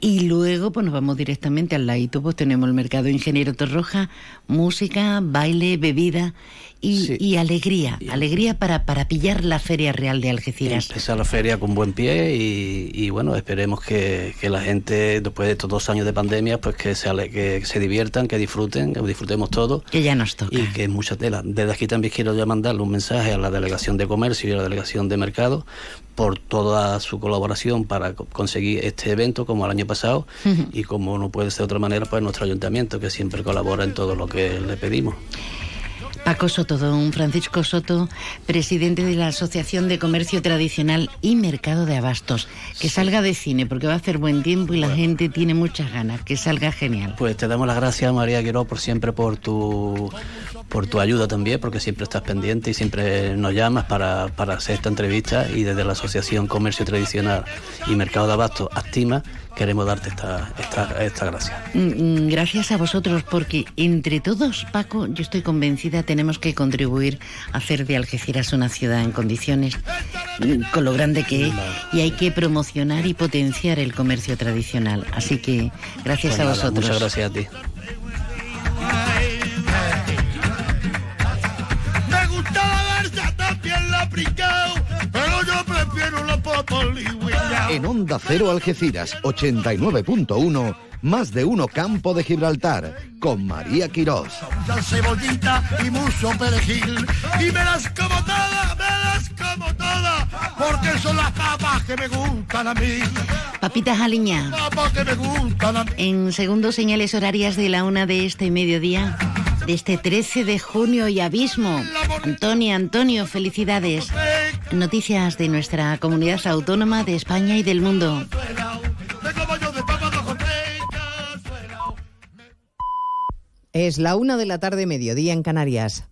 Y luego, pues nos vamos directamente al ladito, pues tenemos el mercado Ingeniero Torroja, música, baile, bebida y, y alegría, alegría para, para pillar la Feria Real de Algeciras. Empezar la feria con buen pie y, y, bueno, esperemos que, que la gente, después de estos dos años de pandemia, pues que se, ale- que se diviertan, que disfruten, que disfrutemos todos. Que ya nos toca. Y que mucha tela. Desde aquí también quiero ya mandarle un mensaje a la Delegación de Comercio y a la Delegación de Mercado por toda su colaboración para co- conseguir este evento como el año pasado y como no puede ser de otra manera, pues nuestro ayuntamiento que siempre colabora en todo lo que le pedimos. Paco Soto, don Francisco Soto, presidente de la Asociación de Comercio Tradicional y Mercado de Abastos. Que salga de cine, porque va a hacer buen tiempo y la gente tiene muchas ganas. Que salga genial. Pues te damos las gracias, María Quiró, por siempre por tu por tu ayuda también, porque siempre estás pendiente y siempre nos llamas para, para hacer esta entrevista y desde la Asociación Comercio Tradicional y Mercado de Abastos, Actima, queremos darte esta, esta, esta gracia. Mm, mm, Gracias a vosotros, porque entre todos, Paco, yo estoy convencida, tenemos que contribuir a hacer de Algeciras una ciudad en condiciones, mm, con lo grande que es, y hay que promocionar y potenciar el comercio tradicional. Así que gracias Pues a nada, vosotros. Muchas gracias a ti. En Onda Cero Algeciras 89.1, Más de uno Campo de Gibraltar con María Quirós. Cebollita y mucho perejil. Y me las como todas, me las como todas. Porque son las papas que me gustan a mí. Papitas aliña. Papas que me gustan a mí. En segundos señales horarias de la una de este mediodía, de este 13 de junio y abismo. Antonio, Antonio, felicidades. Noticias de nuestra comunidad autónoma de España y del mundo. Es la una de la tarde, mediodía en Canarias.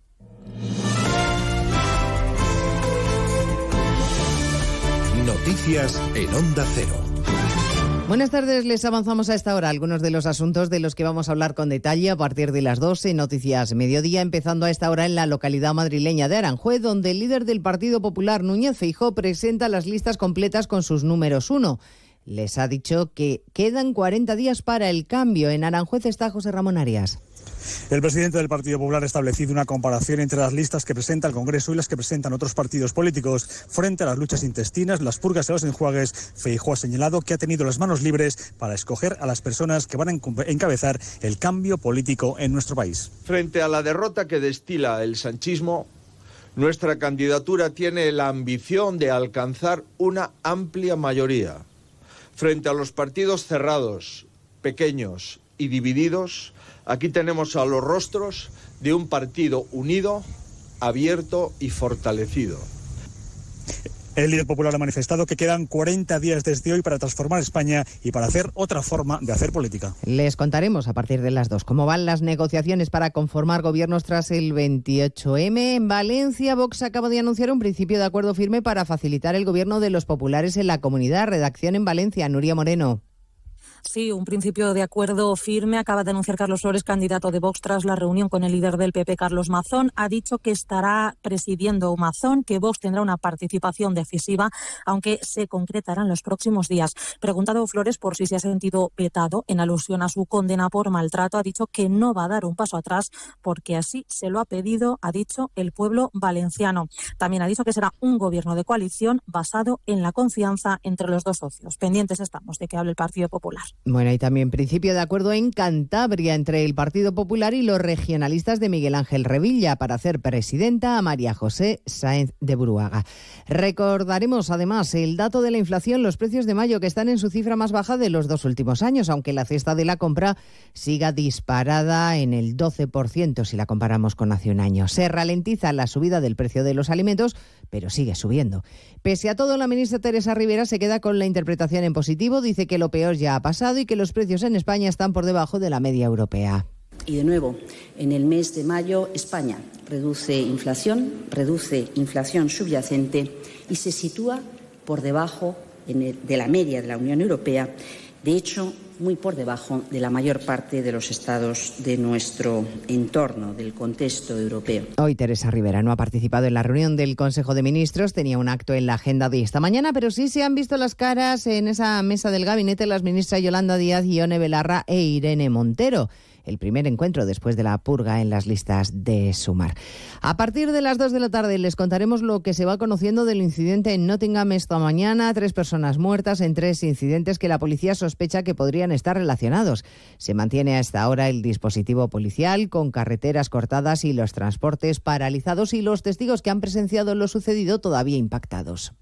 Noticias en Onda Cero. Buenas tardes, les avanzamos a esta hora algunos de los asuntos de los que vamos a hablar con detalle a partir de las 12 Noticias Mediodía, empezando a esta hora en la localidad madrileña de Aranjuez, donde el líder del Partido Popular, Núñez Feijó, presenta las listas completas con sus números uno. Les ha dicho que quedan 40 días para el cambio. En Aranjuez está José Ramón Arias. El presidente del Partido Popular ha establecido una comparación entre las listas que presenta el Congreso y las que presentan otros partidos políticos. Frente a las luchas intestinas, las purgas y los enjuagues, Feijóo ha señalado que ha tenido las manos libres para escoger a las personas que van a encabezar el cambio político en nuestro país. Frente a la derrota que destila el sanchismo, nuestra candidatura tiene la ambición de alcanzar una amplia mayoría. Frente a los partidos cerrados, pequeños y divididos, Aquí tenemos a los rostros de un partido unido, abierto y fortalecido. El líder popular ha manifestado que quedan 40 días desde hoy para transformar España y para hacer otra forma de hacer política. Les contaremos a partir de las dos cómo van las negociaciones para conformar gobiernos tras el 28M. En Valencia, Vox acaba de anunciar un principio de acuerdo firme para facilitar el gobierno de los populares en la comunidad. Redacción en Valencia, Nuria Moreno. Sí, un principio de acuerdo firme acaba de anunciar Carlos Flores, candidato de Vox, tras la reunión con el líder del PP, Carlos Mazón. Ha dicho que estará presidiendo Mazón, que Vox tendrá una participación decisiva, aunque se concretará en los próximos días. Preguntado Flores por si se ha sentido vetado en alusión a su condena por maltrato, ha dicho que no va a dar un paso atrás porque así se lo ha pedido, ha dicho, el pueblo valenciano. También ha dicho que será un gobierno de coalición basado en la confianza entre los dos socios. Pendientes estamos de que hable el Partido Popular. Bueno, y también principio de acuerdo en Cantabria entre el Partido Popular y los regionalistas de Miguel Ángel Revilla para hacer presidenta a María José Sáenz de Buruaga. Recordaremos además el dato de la inflación, los precios de mayo que están en su cifra más baja de los dos últimos años, aunque la cesta de la compra siga disparada en el 12% si la comparamos con hace un año. Se ralentiza la subida del precio de los alimentos, pero sigue subiendo. Pese a todo, la ministra Teresa Rivera se queda con la interpretación en positivo, dice que lo peor ya ha pasado y que los precios en España están por debajo de la media europea. Y de nuevo, en el mes de mayo, España reduce inflación, reduce inflación subyacente y se sitúa por debajo de la media de la Unión Europea. De hecho, muy por debajo de la mayor parte de los estados de nuestro entorno, del contexto europeo. Hoy Teresa Rivera no ha participado en la reunión del Consejo de Ministros, tenía un acto en la agenda de esta mañana, pero sí se han visto las caras en esa mesa del gabinete las ministras Yolanda Díaz, Ione Belarra e Irene Montero el primer encuentro después de la purga en las listas de Sumar. A partir de las 2 de la tarde les contaremos lo que se va conociendo del incidente en Nottingham esta mañana. Tres personas muertas en tres incidentes que la policía sospecha que podrían estar relacionados. Se mantiene a esta hora el dispositivo policial con carreteras cortadas y los transportes paralizados y los testigos que han presenciado lo sucedido todavía impactados.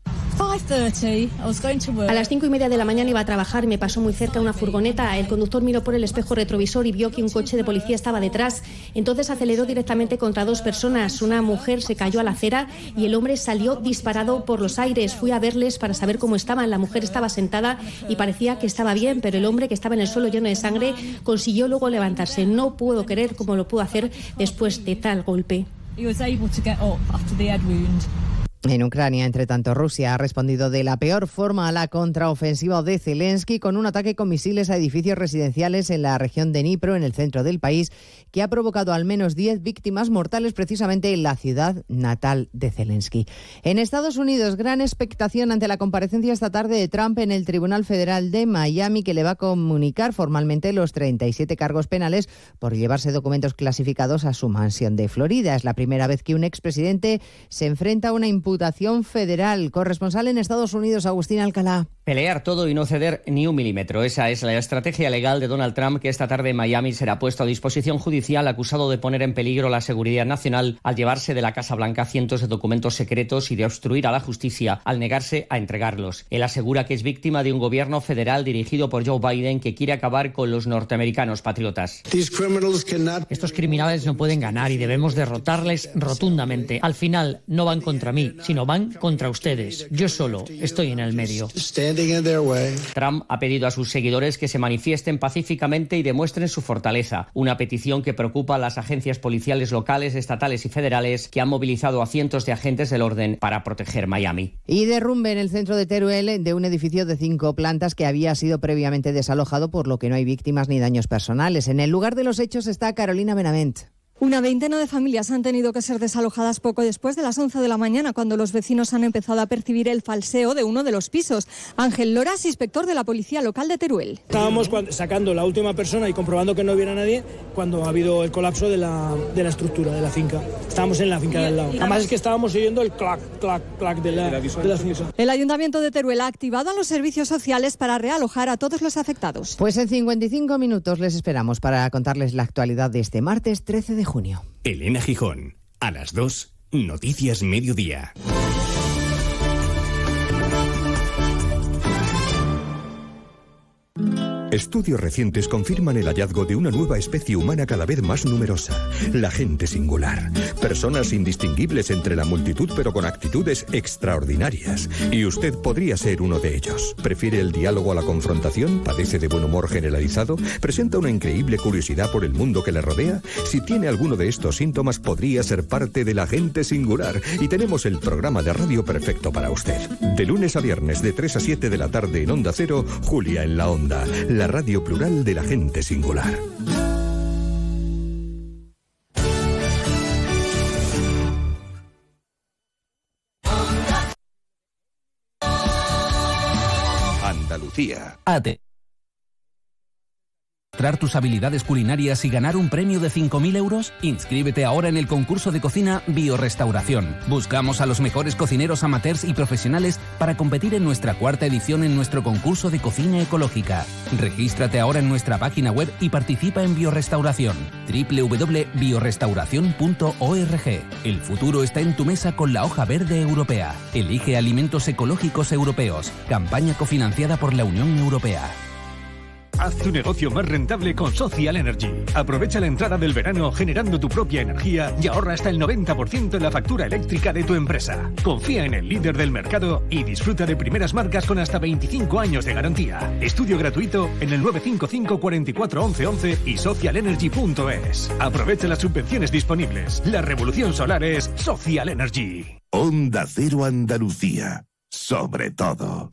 A las cinco y media de la mañana iba a trabajar me pasó muy cerca una furgoneta. El conductor miró por el espejo retrovisor y vio que un coche de policía estaba detrás. Entonces aceleró directamente contra dos personas. Una mujer se cayó a la acera y el hombre salió disparado por los aires. Fui a verles para saber cómo estaban. La mujer estaba sentada y parecía que estaba bien, pero el hombre que estaba en el suelo lleno de sangre consiguió luego levantarse. No puedo creer cómo lo pudo hacer después de tal golpe. En Ucrania, entre tanto, Rusia ha respondido de la peor forma a la contraofensiva de Zelensky con un ataque con misiles a edificios residenciales en la región de Dnipro, en el centro del país, que ha provocado al menos 10 víctimas mortales precisamente en la ciudad natal de Zelensky. En Estados Unidos, gran expectación ante la comparecencia esta tarde de Trump en el Tribunal Federal de Miami, que le va a comunicar formalmente los 37 cargos penales por llevarse documentos clasificados a su mansión de Florida. Es la primera vez que un expresidente se enfrenta a una imputación Diputación Federal. Corresponsal en Estados Unidos, Agustín Alcalá. Pelear todo y no ceder ni un milímetro. Esa es la estrategia legal de Donald Trump, que esta tarde en Miami será puesto a disposición judicial acusado de poner en peligro la seguridad nacional al llevarse de la Casa Blanca cientos de documentos secretos y de obstruir a la justicia al negarse a entregarlos. Él asegura que es víctima de un gobierno federal dirigido por Joe Biden que quiere acabar con los norteamericanos patriotas. Estos criminales no pueden ganar y debemos derrotarles rotundamente. Al final no van contra mí, sino van contra ustedes. Yo solo estoy en el medio. Trump ha pedido a sus seguidores que se manifiesten pacíficamente y demuestren su fortaleza, una petición que preocupa a las agencias policiales locales, estatales y federales que han movilizado a cientos de agentes del orden para proteger Miami. Y derrumbe en el centro de Teruel de un edificio de cinco plantas que había sido previamente desalojado, por lo que no hay víctimas ni daños personales. En el lugar de los hechos está Carolina Benavent. Una veintena de familias han tenido que ser desalojadas poco después de las 11 de la mañana, cuando los vecinos han empezado a percibir el falseo de uno de los pisos. Ángel Loras, inspector de la Policía Local de Teruel. Estábamos sacando la última persona y comprobando que no hubiera nadie cuando ha habido el colapso de la, de la estructura, de la finca. Estábamos en la finca del lado. Además es que estábamos oyendo el clac, clac, clac de la, de la finca. El Ayuntamiento de Teruel ha activado a los servicios sociales para realojar a todos los afectados. Pues en 55 minutos les esperamos para contarles la actualidad de este martes 13 de junio. Elena Gijón, a las 2, Noticias Mediodía. Estudios recientes confirman el hallazgo de una nueva especie humana cada vez más numerosa, la gente singular. Personas indistinguibles entre la multitud pero con actitudes extraordinarias. Y usted podría ser uno de ellos. ¿Prefiere el diálogo a la confrontación? ¿Padece de buen humor generalizado? ¿Presenta una increíble curiosidad por el mundo que le rodea? Si tiene alguno de estos síntomas podría ser parte de la gente singular. Y tenemos el programa de radio perfecto para usted. De lunes a viernes de 3 a 7 de la tarde en Onda Cero, Julia en la Onda la radio plural de la gente singular. Andalucía. Ate tus habilidades culinarias y ganar un premio de 5.000 euros? Inscríbete ahora en el concurso de cocina Biorestauración. Buscamos a los mejores cocineros amateurs y profesionales para competir en nuestra cuarta edición en nuestro concurso de cocina ecológica. Regístrate ahora en nuestra página web y participa en Biorestauración. www.biorestauración.org. El futuro está en tu mesa con la hoja verde europea. Elige alimentos ecológicos europeos. Campaña cofinanciada por la Unión Europea. Haz tu negocio más rentable con Social Energy. Aprovecha la entrada del verano generando tu propia energía y ahorra hasta el 90% en la factura eléctrica de tu empresa. Confía en el líder del mercado y disfruta de primeras marcas con hasta 25 años de garantía. Estudio gratuito en el 955 44 11 11 y socialenergy.es. Aprovecha las subvenciones disponibles. La revolución solar es Social Energy. Onda Cero Andalucía. Sobre todo.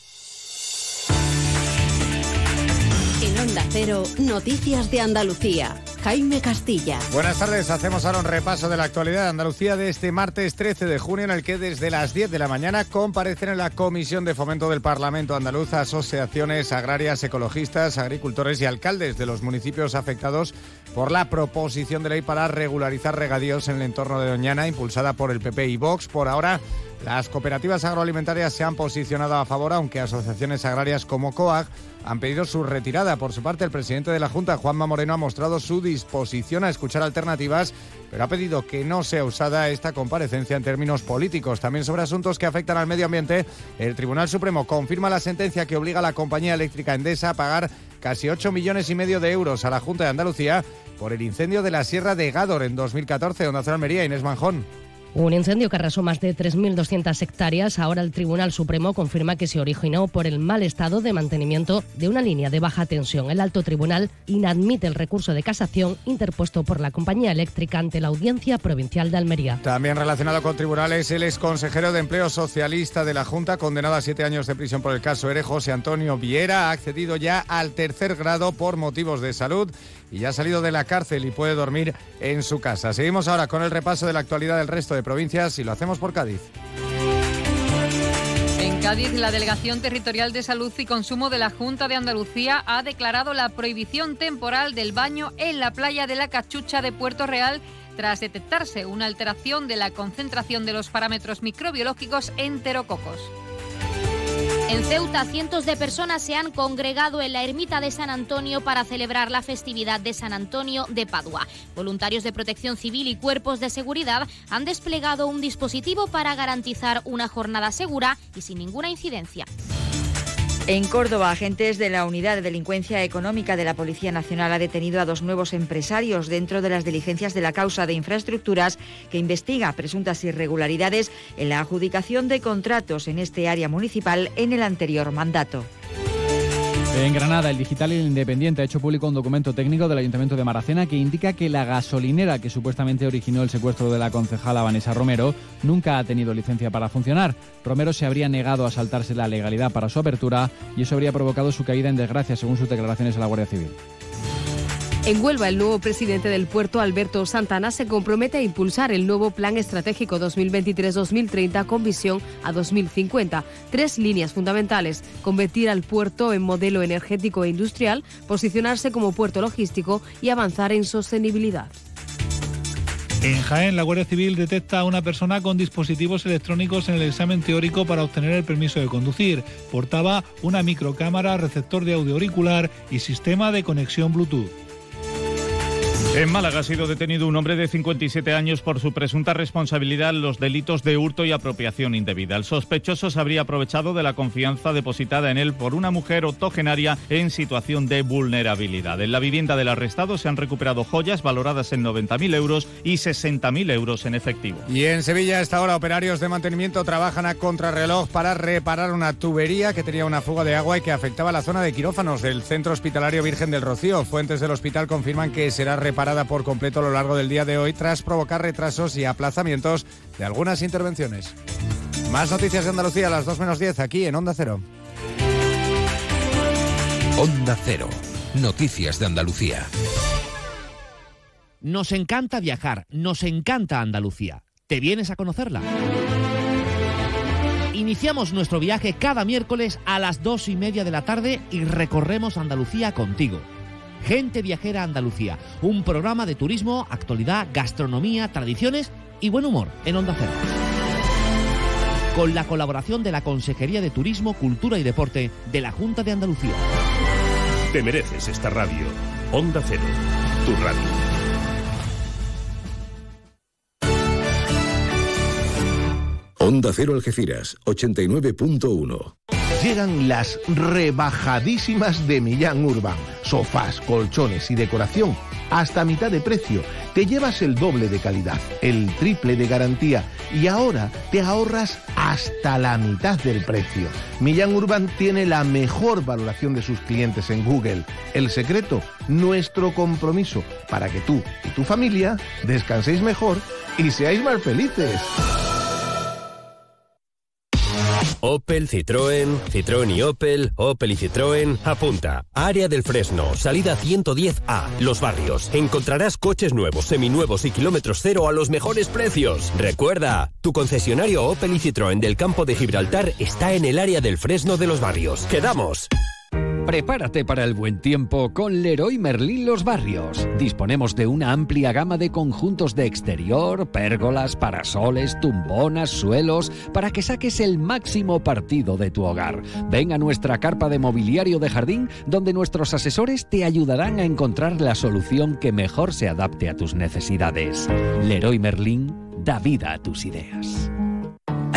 En Onda Cero, Noticias de Andalucía. Jaime Castilla. Buenas tardes, hacemos ahora un repaso de la actualidad de Andalucía de este martes 13 de junio en el que desde las 10 de la mañana comparecen en la Comisión de Fomento del Parlamento Andaluz asociaciones agrarias, ecologistas, agricultores y alcaldes de los municipios afectados por la proposición de ley para regularizar regadíos en el entorno de Doñana impulsada por el PP y Vox. Por ahora las cooperativas agroalimentarias se han posicionado a favor, aunque asociaciones agrarias como COAG han pedido su retirada. Por su parte, el presidente de la Junta, Juanma Moreno, ha mostrado su disposición a escuchar alternativas, pero ha pedido que no sea usada esta comparecencia en términos políticos. También sobre asuntos que afectan al medio ambiente, el Tribunal Supremo confirma la sentencia que obliga a la compañía eléctrica Endesa a pagar casi 8 millones y medio de euros a la Junta de Andalucía por el incendio de la Sierra de Gádor en 2014, donde hace Almería, Inés Manjón. Un incendio que arrasó más de 3.200 hectáreas. Ahora el Tribunal Supremo confirma que se originó por el mal estado de mantenimiento de una línea de baja tensión. El alto tribunal inadmite el recurso de casación interpuesto por la compañía eléctrica ante la Audiencia Provincial de Almería. También relacionado con tribunales, el exconsejero de Empleo Socialista de la Junta, condenado a siete años de prisión por el caso ERE, José Antonio Viera, ha accedido ya al tercer grado por motivos de salud y ya ha salido de la cárcel y puede dormir en su casa. Seguimos ahora con el repaso de la actualidad del resto de provincias y lo hacemos por Cádiz. En Cádiz, la Delegación Territorial de Salud y Consumo de la Junta de Andalucía ha declarado la prohibición temporal del baño en la playa de la Cachucha de Puerto Real tras detectarse una alteración de la concentración de los parámetros microbiológicos enterococos. En Ceuta, cientos de personas se han congregado en la ermita de San Antonio para celebrar la festividad de San Antonio de Padua. Voluntarios de protección civil y cuerpos de seguridad han desplegado un dispositivo para garantizar una jornada segura y sin ninguna incidencia. En Córdoba, agentes de la Unidad de Delincuencia Económica de la Policía Nacional ha detenido a dos nuevos empresarios dentro de las diligencias de la causa de infraestructuras que investiga presuntas irregularidades en la adjudicación de contratos en este área municipal en el anterior mandato. En Granada, el Digital y el Independiente ha hecho público un documento técnico del Ayuntamiento de Maracena que indica que la gasolinera que supuestamente originó el secuestro de la concejala Vanessa Romero nunca ha tenido licencia para funcionar. Romero se habría negado a saltarse la legalidad para su apertura y eso habría provocado su caída en desgracia, según sus declaraciones a la Guardia Civil. En Huelva, el nuevo presidente del puerto, Alberto Santana, se compromete a impulsar el nuevo Plan Estratégico 2023-2030 con visión a 2050. Tres líneas fundamentales. Convertir al puerto en modelo energético e industrial, posicionarse como puerto logístico y avanzar en sostenibilidad. En Jaén, la Guardia Civil detecta a una persona con dispositivos electrónicos en el examen teórico para obtener el permiso de conducir. Portaba una microcámara, receptor de audio auricular y sistema de conexión Bluetooth. En Málaga ha sido detenido un hombre de 57 años por su presunta responsabilidad en los delitos de hurto y apropiación indebida. El sospechoso se habría aprovechado de la confianza depositada en él por una mujer octogenaria en situación de vulnerabilidad. En la vivienda del arrestado se han recuperado joyas valoradas en 90.000 euros y 60.000 euros en efectivo. Y en Sevilla, a esta hora, operarios de mantenimiento trabajan a contrarreloj para reparar una tubería que tenía una fuga de agua y que afectaba la zona de quirófanos del Centro Hospitalario Virgen del Rocío. Fuentes del hospital confirman que será reparada por completo a lo largo del día de hoy tras provocar retrasos y aplazamientos de algunas intervenciones. Más noticias de Andalucía a las 2 menos 10 aquí en Onda Cero. Onda Cero. Noticias de Andalucía. Nos encanta viajar, nos encanta Andalucía. ¿Te vienes a conocerla? Iniciamos nuestro viaje cada miércoles a las dos y media de la tarde y recorremos Andalucía contigo. Gente Viajera Andalucía, un programa de turismo, actualidad, gastronomía, tradiciones y buen humor en Onda Cero. Con la colaboración de la Consejería de Turismo, Cultura y Deporte de la Junta de Andalucía. Te mereces esta radio. Onda Cero, tu radio. Onda Cero Algeciras, 89.1. Llegan las rebajadísimas de Millán Urban. Sofás, colchones y decoración hasta mitad de precio. Te llevas el doble de calidad, el triple de garantía y ahora te ahorras hasta la mitad del precio. Millán Urban tiene la mejor valoración de sus clientes en Google. El secreto, nuestro compromiso para que tú y tu familia descanséis mejor y seáis más felices. Opel, Citroën, Citroën y Opel, Opel y Citroën. Apunta. Área del Fresno, salida 110A, Los Barrios. Encontrarás coches nuevos, seminuevos y kilómetros cero a los mejores precios. Recuerda, tu concesionario Opel y Citroën del campo de Gibraltar está en el área del Fresno de Los Barrios. ¡Quedamos! Prepárate para el buen tiempo con Leroy Merlin Los Barrios. Disponemos de una amplia gama de conjuntos de exterior, pérgolas, parasoles, tumbonas, suelos, para que saques el máximo partido de tu hogar. Ven a nuestra carpa de mobiliario de jardín, donde nuestros asesores te ayudarán a encontrar la solución que mejor se adapte a tus necesidades. Leroy Merlin da vida a tus ideas.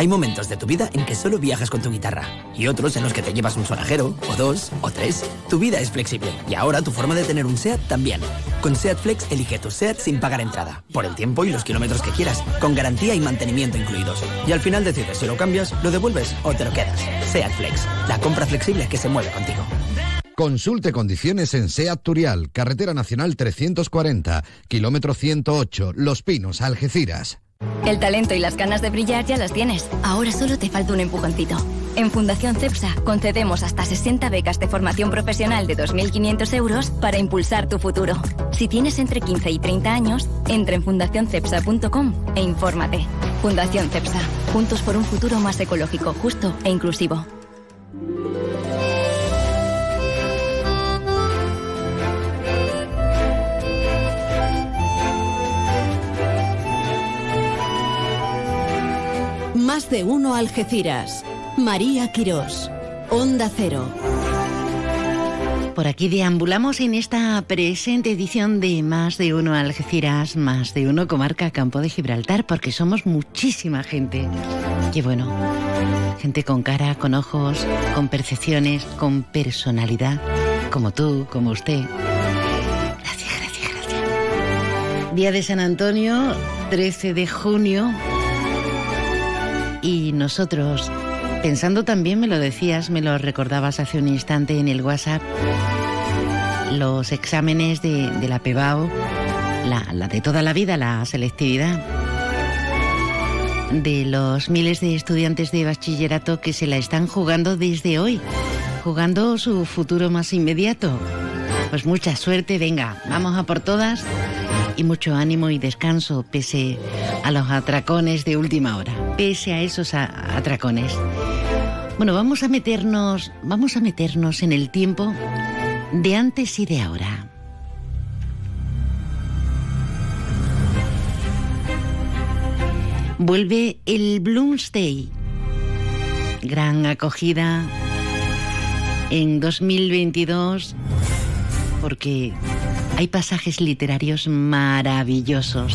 Hay momentos de tu vida en que solo viajas con tu guitarra y otros en los que te llevas un sonajero, o dos, o tres. Tu vida es flexible y ahora tu forma de tener un SEAT también. Con SEAT Flex elige tu SEAT sin pagar entrada, por el tiempo y los kilómetros que quieras, con garantía y mantenimiento incluidos. Y al final decides si lo cambias, lo devuelves o te lo quedas. SEAT Flex, la compra flexible que se mueve contigo. Consulte condiciones en SEAT Turial, Carretera Nacional 340, kilómetro 108, Los Pinos, Algeciras. El talento y las ganas de brillar ya las tienes. Ahora solo te falta un empujoncito. En Fundación CEPSA concedemos hasta 60 becas de formación profesional de 2.500 euros para impulsar tu futuro. Si tienes entre 15 y 30 años, entra en fundacioncepsa.com e infórmate. Fundación CEPSA. Juntos por un futuro más ecológico, justo e inclusivo. Más de uno Algeciras. María Quirós. Onda Cero. Por aquí deambulamos en esta presente edición de Más de Uno Algeciras, Más de Uno Comarca Campo de Gibraltar, porque somos muchísima gente. Qué bueno. Gente con cara, con ojos, con percepciones, con personalidad, como tú, como usted. Gracias, gracias, gracias. Día de San Antonio, 13 de junio. Y nosotros Pensando también, me lo decías, me lo recordabas hace un instante en el WhatsApp, los exámenes de, la PEBAO, la, la de toda la vida, la selectividad, de los miles de estudiantes de bachillerato que se la están jugando desde hoy, jugando su futuro más inmediato. Pues mucha suerte, venga, vamos a por todas y mucho ánimo y descanso pese a los atracones de última hora, pese a esos atracones. Bueno, vamos a meternos, vamos a meternos en el tiempo de antes y de ahora. Vuelve el Bloomsday. Gran acogida en 2022 porque hay pasajes literarios maravillosos.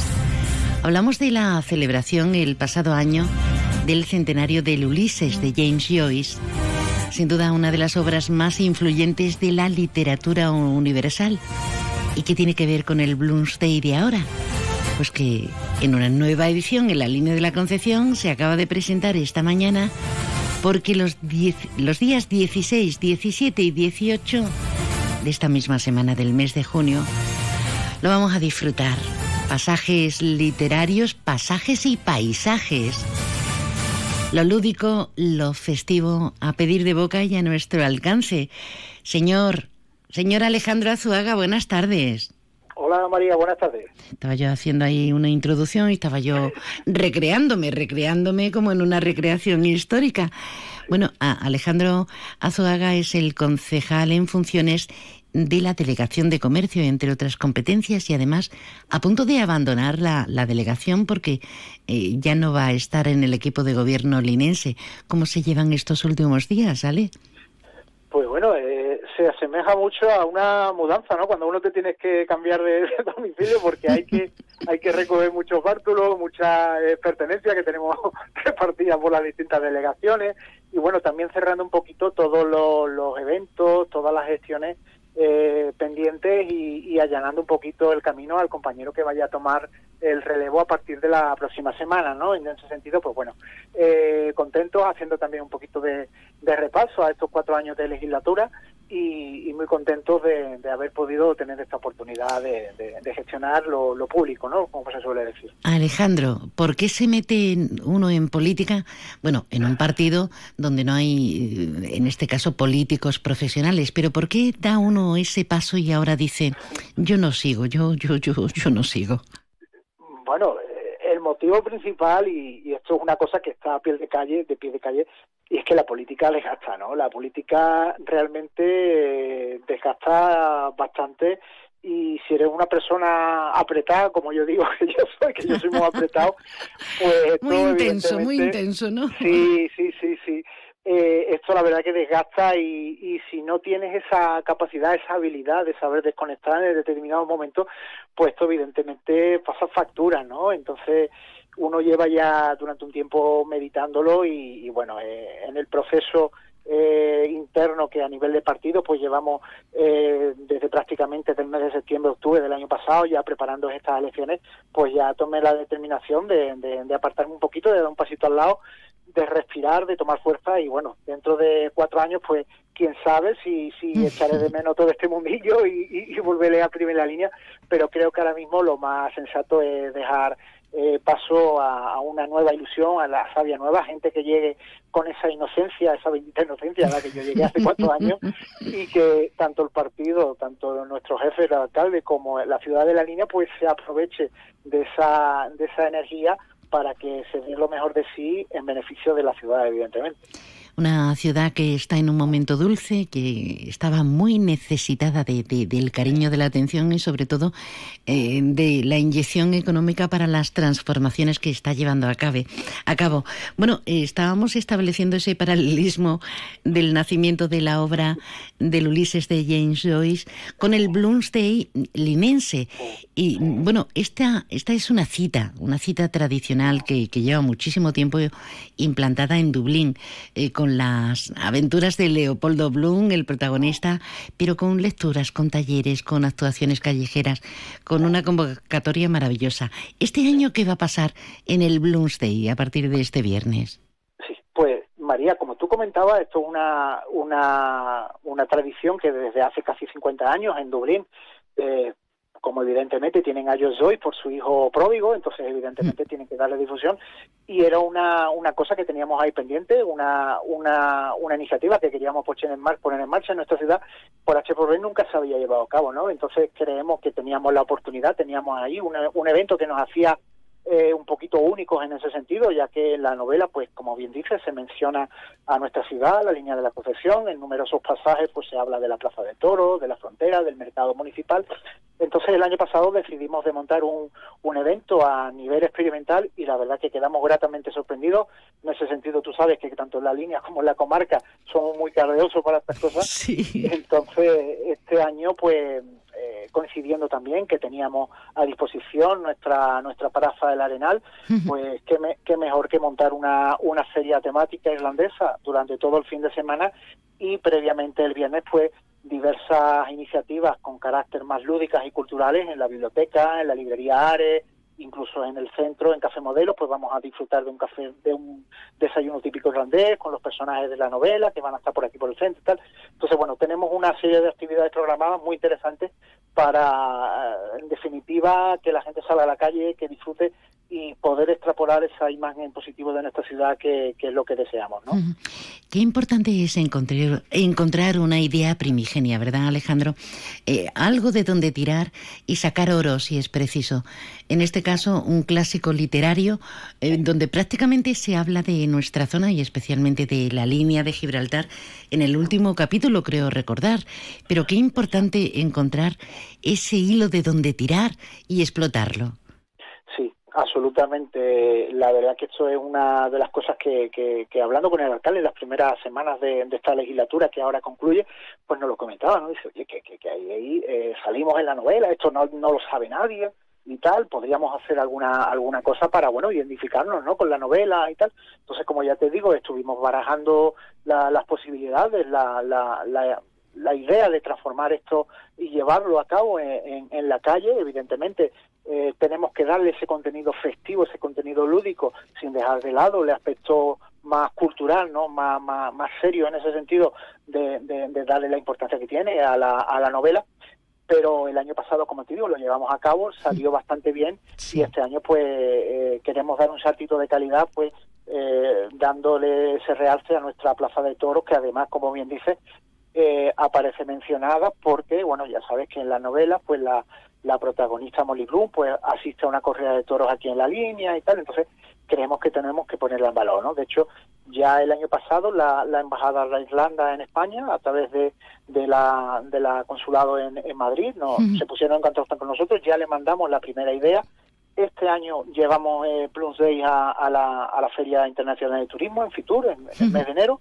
Hablamos de la celebración el pasado año del centenario del Ulises de James Joyce, sin duda una de las obras más influyentes de la literatura universal. ¿Y qué tiene que ver con el Bloomsday de ahora? Pues que en una nueva edición en la línea de la Concepción se acaba de presentar esta mañana porque los, los días 16, 17 y 18 de esta misma semana del mes de junio lo vamos a disfrutar. Pasajes literarios, pasajes y paisajes lo lúdico, lo festivo, a pedir de boca y a nuestro alcance. Señor, señor Alejandro Azuaga, buenas tardes. Hola María, buenas tardes. Estaba yo haciendo ahí una introducción y estaba yo recreándome, recreándome como en una recreación histórica. Bueno, Alejandro Azuaga es el concejal en funciones de la Delegación de Comercio, entre otras competencias, y además a punto de abandonar la, delegación porque eh, ya no va a estar en el equipo de gobierno linense. ¿Cómo se llevan estos últimos días, Ale? Pues bueno, eh, se asemeja mucho a una mudanza, ¿no? Cuando uno te tienes que cambiar de, domicilio porque hay que hay que recoger muchos bártulos, muchas eh, pertenencias que tenemos repartidas por las distintas delegaciones y bueno, también cerrando un poquito todos los eventos, todas las gestiones eh, pendientes y, allanando un poquito el camino al compañero que vaya a tomar el relevo a partir de la próxima semana, ¿no? En ese sentido, pues bueno, eh, contentos, haciendo también un poquito de, repaso a estos cuatro años de legislatura y, muy contentos de, haber podido tener esta oportunidad de, gestionar lo, público, ¿no? Como se suele decir. Alejandro, ¿por qué se mete uno en política? Bueno, en un partido donde no hay, en este caso, políticos profesionales, pero ¿por qué da uno ese paso y ahora dice, yo no sigo, yo, yo, yo, yo no sigo? Bueno, eh, motivo principal, y, esto es una cosa que está a pie de calle, de pie de calle, y es que la política desgasta, ¿no? La política realmente eh, desgasta bastante y si eres una persona apretada, como yo digo que yo soy, que yo soy muy apretado, pues... Muy intenso, muy intenso, ¿no? Sí, sí, sí, sí. Eh, esto la verdad que desgasta y, y, si no tienes esa capacidad, esa habilidad de saber desconectar en determinados momentos, pues esto evidentemente pasa factura, ¿no? Entonces uno lleva ya durante un tiempo meditándolo y, bueno, eh, en el proceso eh, interno que a nivel de partido pues llevamos eh, desde prácticamente el mes de septiembre octubre del año pasado ya preparando estas elecciones pues ya tomé la determinación de, de apartarme un poquito de dar un pasito al lado de respirar, de tomar fuerza y bueno, dentro de cuatro años pues quién sabe si, si echaré de menos todo este mundillo y, y, volveré a primera línea, pero creo que ahora mismo lo más sensato es dejar eh, paso a, una nueva ilusión, a la sabia nueva, gente que llegue con esa inocencia, esa bendita inocencia a la que yo llegué hace cuatro años y que tanto el partido, tanto nuestro jefe, el alcalde, como la ciudad de la línea, pues se aproveche de esa, de esa energía para que se dé lo mejor de sí en beneficio de la ciudad, evidentemente. Una ciudad que está en un momento dulce, que estaba muy necesitada de, del cariño, de la atención y sobre todo eh, de la inyección económica para las transformaciones que está llevando a, a cabo. Bueno, estábamos estableciendo ese paralelismo del nacimiento de la obra del Ulises de James Joyce con el Bloomsday linense. Y bueno, esta, esta es una cita, una cita tradicional que, que lleva muchísimo tiempo implantada en Dublín, eh, con las aventuras de Leopoldo Bloom, el protagonista, pero con lecturas, con talleres, con actuaciones callejeras, con una convocatoria maravillosa. ¿Este año qué va a pasar en el Bloomsday a partir de este viernes? Sí, pues María, como tú comentabas, esto es una, una, una tradición que desde hace casi 50 años en Dublín eh, como evidentemente tienen a Joy por su hijo pródigo, entonces evidentemente mm. tienen que darle difusión. Y era una, una cosa que teníamos ahí pendiente, una, una, una iniciativa que queríamos poner en, mar, poner en marcha en nuestra ciudad, por H por B nunca se había llevado a cabo, ¿no? Entonces creemos que teníamos la oportunidad, teníamos ahí un evento que nos hacía eh, un poquito únicos en ese sentido, ya que en la novela, pues como bien dice, se menciona a nuestra ciudad, la línea de la profesión, en numerosos pasajes pues se habla de la Plaza de Toros, de la frontera, del mercado municipal. Entonces el año pasado decidimos de montar un, un evento a nivel experimental y la verdad que quedamos gratamente sorprendidos. En ese sentido, tú sabes que tanto en la línea como en la comarca somos muy cardeosos para estas cosas. Entonces este año pues eh, coincidiendo también que teníamos a disposición nuestra nuestra paraza del Arenal, pues qué, qué mejor que montar una, una feria temática irlandesa durante todo el fin de semana y previamente el viernes pues diversas iniciativas con carácter más lúdicas y culturales en la biblioteca, en la librería Ares, incluso en el centro, en Café Modelo, pues vamos a disfrutar de un café, de un desayuno típico irlandés con los personajes de la novela que van a estar por aquí por el centro y tal. Entonces, bueno, tenemos una serie de actividades programadas muy interesantes para, en definitiva, que la gente salga a la calle, que disfrute y poder extrapolar esa imagen positiva de nuestra ciudad que, es lo que deseamos. ¿no? Qué importante es encontrar, encontrar una idea primigenia, ¿verdad, Alejandro? Eh, algo de donde tirar y sacar oro si es preciso. En este caso, un clásico literario eh, donde prácticamente se habla de nuestra zona y especialmente de la línea de Gibraltar en el último capítulo, creo recordar. Pero qué importante encontrar ese hilo de donde tirar y explotarlo. Absolutamente. La verdad que esto es una de las cosas que, que, hablando con el alcalde en las primeras semanas de, esta legislatura que ahora concluye, pues nos lo comentaba, ¿no? Dice, oye, que, que, ahí, eh, salimos en la novela, esto no, no lo sabe nadie y tal, podríamos hacer alguna alguna cosa para, bueno, identificarnos, ¿no? Con la novela y tal. Entonces, como ya te digo, estuvimos barajando las posibilidades, la, la, la la idea de transformar esto y llevarlo a cabo en, en, la calle, evidentemente eh, tenemos que darle ese contenido festivo, ese contenido lúdico, sin dejar de lado el aspecto más cultural, no más, más, más serio en ese sentido de, de, darle la importancia que tiene a la, a la novela. Pero el año pasado, como te digo, lo llevamos a cabo, salió bastante bien y este año pues eh, queremos dar un saltito de calidad pues eh, dándole ese realce a nuestra plaza de toros que además, como bien dice, eh, aparece mencionada porque, bueno, ya sabes que en la novela, pues la, la protagonista Molly Bloom, pues asiste a una corrida de toros aquí en la línea y tal, entonces creemos que tenemos que ponerla en valor, ¿no? De hecho, ya el año pasado la, la embajada de la Islanda en España, a través de, de la, de la consulado en, en Madrid, no, se pusieron en contacto con nosotros, ya le mandamos la primera idea. Este año llevamos eh, Plus Day a, a, la, a la Feria Internacional de Turismo en Fitur, en el mes de enero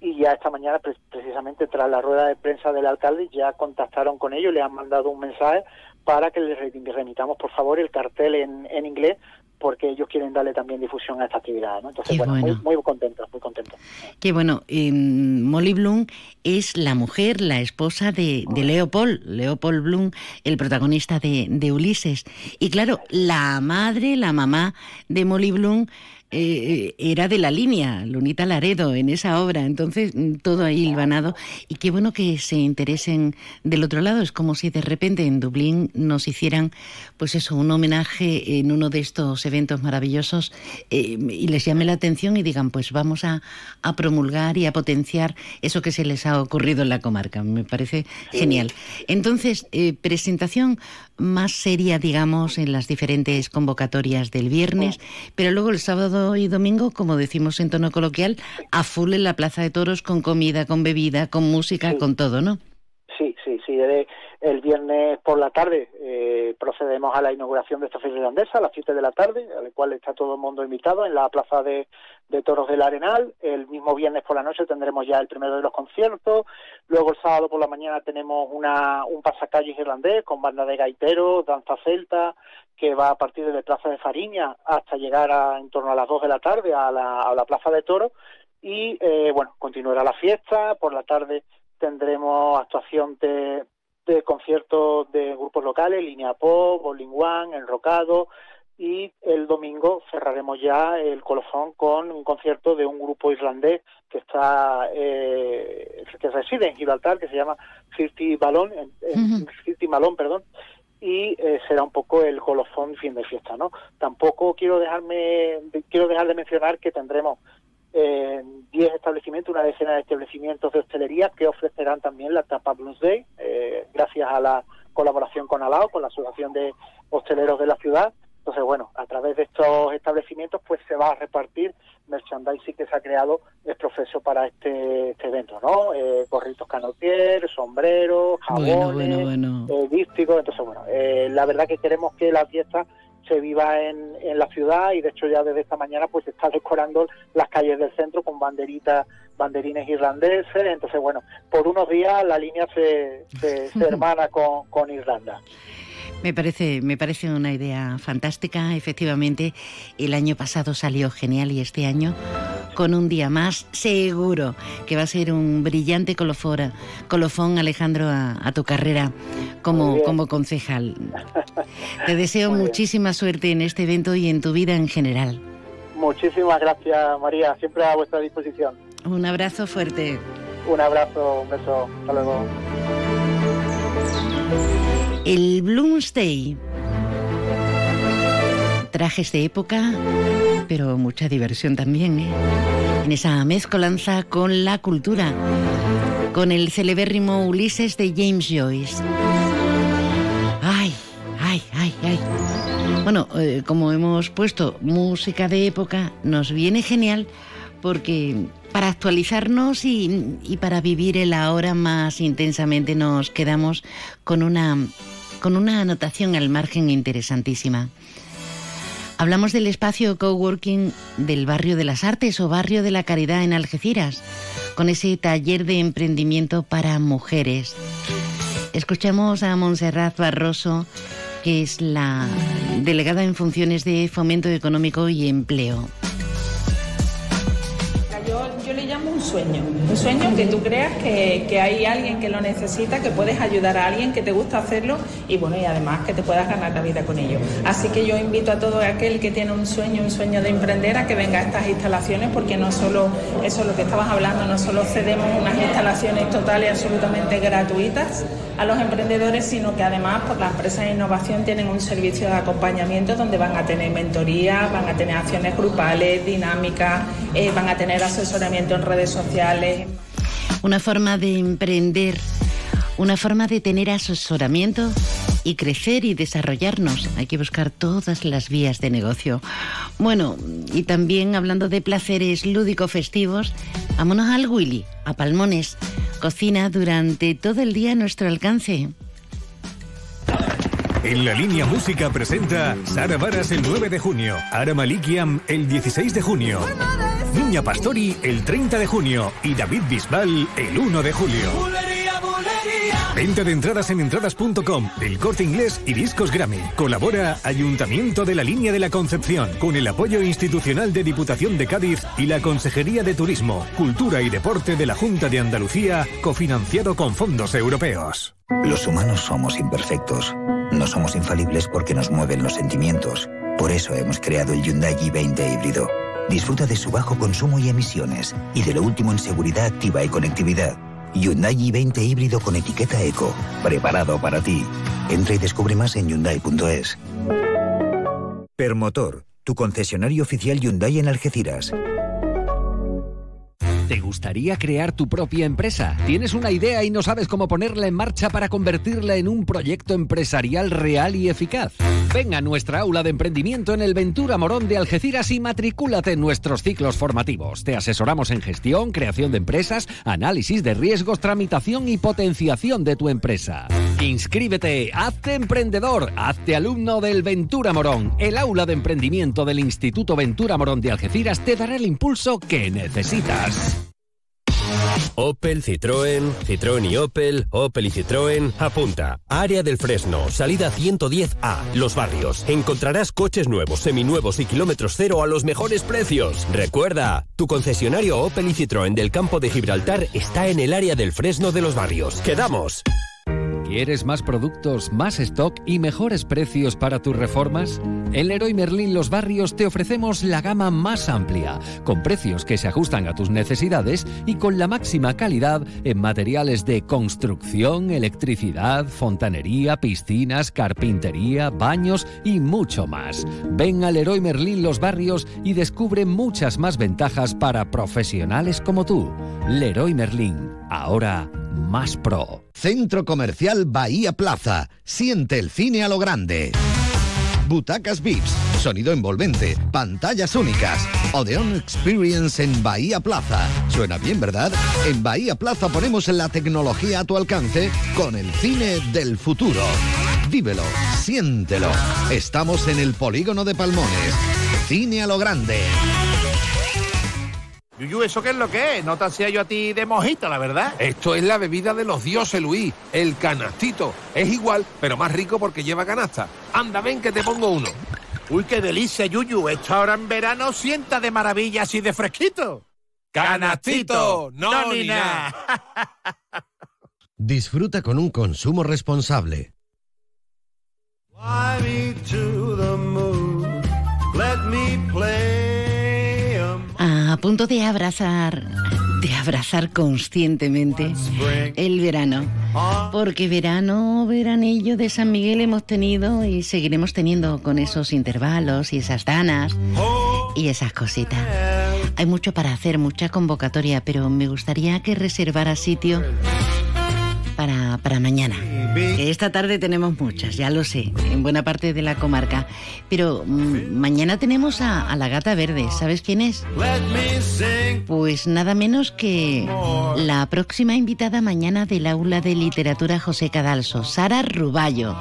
y ya esta mañana precisamente tras la rueda de prensa del alcalde ya contactaron con ellos, le han mandado un mensaje para que les remitamos por favor el cartel en, en inglés porque ellos quieren darle también difusión a esta actividad, ¿no? Entonces, bueno, Muy, muy contentos, muy contentos. Qué bueno. Molly Bloom es la mujer, la esposa de, de Leopold, Leopold Bloom, el protagonista de, de Ulises. Y claro, la madre, la mamá de Molly Bloom eh, era de la línea, Lunita Laredo, en esa obra. Entonces, mm, todo ahí hilvanado. Y qué bueno que se interesen del otro lado. Es como si de repente en Dublín nos hicieran, pues eso, un homenaje en uno de estos eventos maravillosos eh, y les llame la atención y digan, pues vamos a, promulgar y a potenciar eso que se les ha ocurrido en la comarca. Me parece genial. Entonces, eh, presentación más seria, digamos, en las diferentes convocatorias del viernes, pero luego el sábado sábado y domingo, como decimos en tono coloquial, a full en la Plaza de Toros con comida, con bebida, con música, con todo, ¿no? Sí, sí, sí. El viernes por la tarde eh, procedemos a la inauguración de esta feria irlandesa a las 7 de la tarde, a la cual está todo el mundo invitado en la Plaza de, Toros del Arenal. El mismo viernes por la noche tendremos ya el primero de los conciertos. Luego el sábado por la mañana tenemos una, un pasacalles irlandés con banda de gaiteros, danza celta, que va a partir de la Plaza de Fariña hasta llegar a, en torno a las 2 de la tarde a la, a la Plaza de Toros. Y eh, bueno, continuará la fiesta. Por la tarde tendremos actuación de, de conciertos de grupos locales, Línea Pop, Bowling One, Enrocado, y el domingo cerraremos ya el colofón con un concierto de un grupo irlandés que está eh, que reside en Gibraltar que se llama Fifty Balón Fifty Malón perdón y eh, será un poco el colofón fin de fiesta no tampoco quiero dejarme quiero dejar de mencionar que tendremos 10 establecimientos, una decena de establecimientos de hostelería que ofrecerán también la Tapa Blues Day, eh, gracias a la colaboración con Alao, con la Asociación de Hosteleros de la Ciudad. Entonces, bueno, a través de estos establecimientos pues se va a repartir merchandising que se ha creado el proceso para este, este evento, ¿no? Eh, gorritos canotier, sombreros, jabones, bueno, bueno, eh, Entonces, bueno, eh, la verdad que queremos que la fiesta se viva en, en, la ciudad y de hecho ya desde esta mañana pues se está decorando las calles del centro con banderitas, banderines irlandeses, entonces bueno, por unos días la línea se, se, hermana con, con Irlanda. Me parece, me parece una idea fantástica. Efectivamente, el año pasado salió genial y este año, con un día más, seguro que va a ser un brillante colofón, colofón Alejandro, a, tu carrera como, como concejal. Te deseo muchísima suerte en este evento y en tu vida en general. Muchísimas gracias, María. Siempre a vuestra disposición. Un abrazo fuerte. Un abrazo, un beso. Hasta luego. El Bloomsday. Trajes de época, pero mucha diversión también, ¿eh? En esa mezcolanza con la cultura, con el celebérrimo Ulises de James Joyce. Ay, ay, ay, ay. Bueno, eh, como hemos puesto música de época, nos viene genial porque para actualizarnos y, y, para vivir el ahora más intensamente nos quedamos con una con una anotación al margen interesantísima. Hablamos del espacio coworking del barrio de las artes o barrio de la caridad en Algeciras, con ese taller de emprendimiento para mujeres. Escuchamos a Montserrat Barroso, que es la delegada en funciones de fomento económico y empleo sueño, un sueño que tú creas que, que, hay alguien que lo necesita, que puedes ayudar a alguien, que te gusta hacerlo y bueno, y además que te puedas ganar la vida con ello. Así que yo invito a todo aquel que tiene un sueño, un sueño de emprender a que venga a estas instalaciones porque no solo, eso es lo que estabas hablando, no solo cedemos unas instalaciones totales absolutamente gratuitas a los emprendedores, sino que además por las empresas de innovación tienen un servicio de acompañamiento donde van a tener mentoría, van a tener acciones grupales, dinámicas, eh, van a tener asesoramiento en redes sociales. Una forma de emprender, una forma de tener asesoramiento y crecer y desarrollarnos. Hay que buscar todas las vías de negocio. Bueno, y también hablando de placeres lúdico-festivos, vámonos al Willy, a Palmones. Cocina durante todo el día a nuestro alcance. En la línea música presenta Sara Varas el 9 de junio, Ara Malikiam el 16 de junio. Pastori el 30 de junio y David Bisbal el 1 de julio. Venta de entradas en entradas.com, El Corte Inglés y Discos Grammy. Colabora Ayuntamiento de la Línea de la Concepción con el apoyo institucional de Diputación de Cádiz y la Consejería de Turismo, Cultura y Deporte de la Junta de Andalucía, cofinanciado con fondos europeos. Los humanos somos imperfectos. No somos infalibles porque nos mueven los sentimientos. Por eso hemos creado el Hyundai i20 híbrido Disfruta de su bajo consumo y emisiones y de lo último en seguridad activa y conectividad. Hyundai i20 híbrido con etiqueta Eco, preparado para ti. Entra y descubre más en hyundai.es. Permotor, tu concesionario oficial Hyundai en Algeciras gustaría crear tu propia empresa? ¿Tienes una idea y no sabes cómo ponerla en marcha para convertirla en un proyecto empresarial real y eficaz? Ven a nuestra aula de emprendimiento en el Ventura Morón de Algeciras y matricúlate en nuestros ciclos formativos. Te asesoramos en gestión, creación de empresas, análisis de riesgos, tramitación y potenciación de tu empresa. Inscríbete, hazte emprendedor, hazte alumno del Ventura Morón. El aula de emprendimiento del Instituto Ventura Morón de Algeciras te dará el impulso que necesitas. Opel, Citroën, Citroën y Opel, Opel y Citroën, apunta. Área del Fresno, salida 110A, Los Barrios. Encontrarás coches nuevos, seminuevos y kilómetros cero a los mejores precios. Recuerda, tu concesionario Opel y Citroën del campo de Gibraltar está en el área del Fresno de Los Barrios. ¡Quedamos! ¿Quieres más productos, más stock y mejores precios para tus reformas? En Leroy Merlin Los Barrios te ofrecemos la gama más amplia, con precios que se ajustan a tus necesidades y con la máxima calidad en materiales de construcción, electricidad, fontanería, piscinas, carpintería, baños y mucho más. Ven a Leroy Merlin Los Barrios y descubre muchas más ventajas para profesionales como tú. Leroy Merlin, ahora más pro. Centro Comercial Bahía Plaza. Siente el cine a lo grande. Butacas VIPs, sonido envolvente, pantallas únicas. Odeon Experience en Bahía Plaza. Suena bien, ¿verdad? En Bahía Plaza ponemos la tecnología a tu alcance con el cine del futuro. Vívelo, siéntelo. Estamos en el polígono de Palmones. Cine a lo grande. Yuyu, ¿eso qué es lo que es? No te hacía yo a ti de mojito, la verdad. Esto es la bebida de los dioses, Luis, el canastito. Es igual, pero más rico porque lleva canasta. Anda, ven que te pongo uno. Uy, qué delicia, Yuyu. Esto ahora en verano sienta de maravilla así de fresquito. ¡Canastito! ¡No, ni nada! Disfruta con un consumo responsable. A punto de abrazar, de abrazar conscientemente el verano. Porque verano, veranillo de San Miguel hemos tenido y seguiremos teniendo con esos intervalos y esas danas y esas cositas. Hay mucho para hacer, mucha convocatoria, pero me gustaría que reservara sitio para, para mañana. Esta tarde tenemos muchas, ya lo sé, en buena parte de la comarca. Pero mm, mañana tenemos a, a la gata verde. ¿Sabes quién es? Pues nada menos que la próxima invitada mañana del aula de literatura José Cadalso, Sara Ruballo.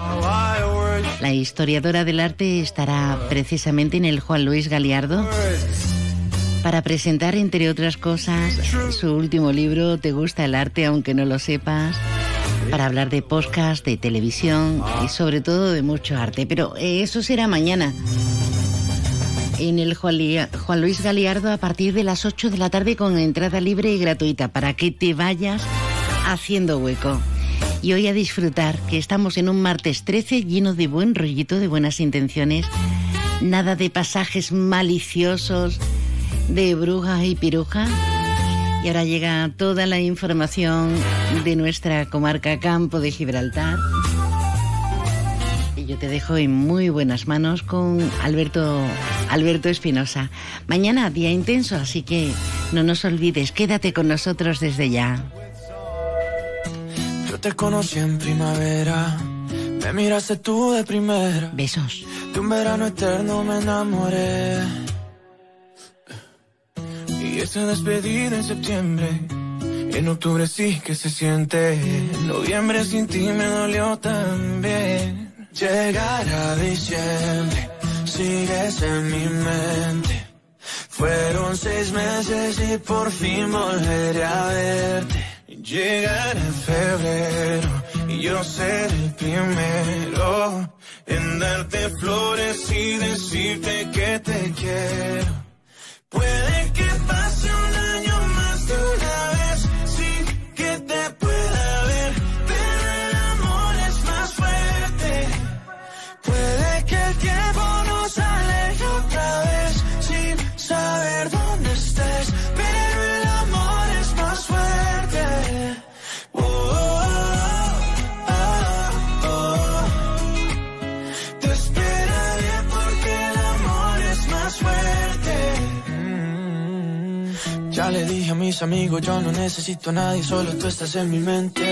La historiadora del arte estará precisamente en el Juan Luis Galiardo para presentar, entre otras cosas, su último libro, Te gusta el arte aunque no lo sepas, para hablar de podcast, de televisión y sobre todo de mucho arte. Pero eh, eso será mañana. En el Juan, Luis Galiardo a partir de las 8 de la tarde con entrada libre y gratuita para que te vayas haciendo hueco. Y hoy a disfrutar, que estamos en un martes 13 lleno de buen rollito, de buenas intenciones, nada de pasajes maliciosos, de brujas y pirujas. Y ahora llega toda la información de nuestra comarca Campo de Gibraltar. Y yo te dejo en muy buenas manos con Alberto Alberto Espinosa. Mañana día intenso, así que no nos olvides, quédate con nosotros desde ya. Yo te conocí en primavera, me miraste tú de primera. Besos. De un verano eterno me enamoré. Y esa despedida en septiembre, en octubre sí que se siente. En noviembre sin ti me dolió también. Llegar a diciembre, sigues en mi mente. Fueron seis meses y por fin volveré a verte. Llegará febrero y yo seré el primero en darte flores y decirte que te quiero. Puede mis amigos, yo no necesito a nadie, solo tú estás en mi mente.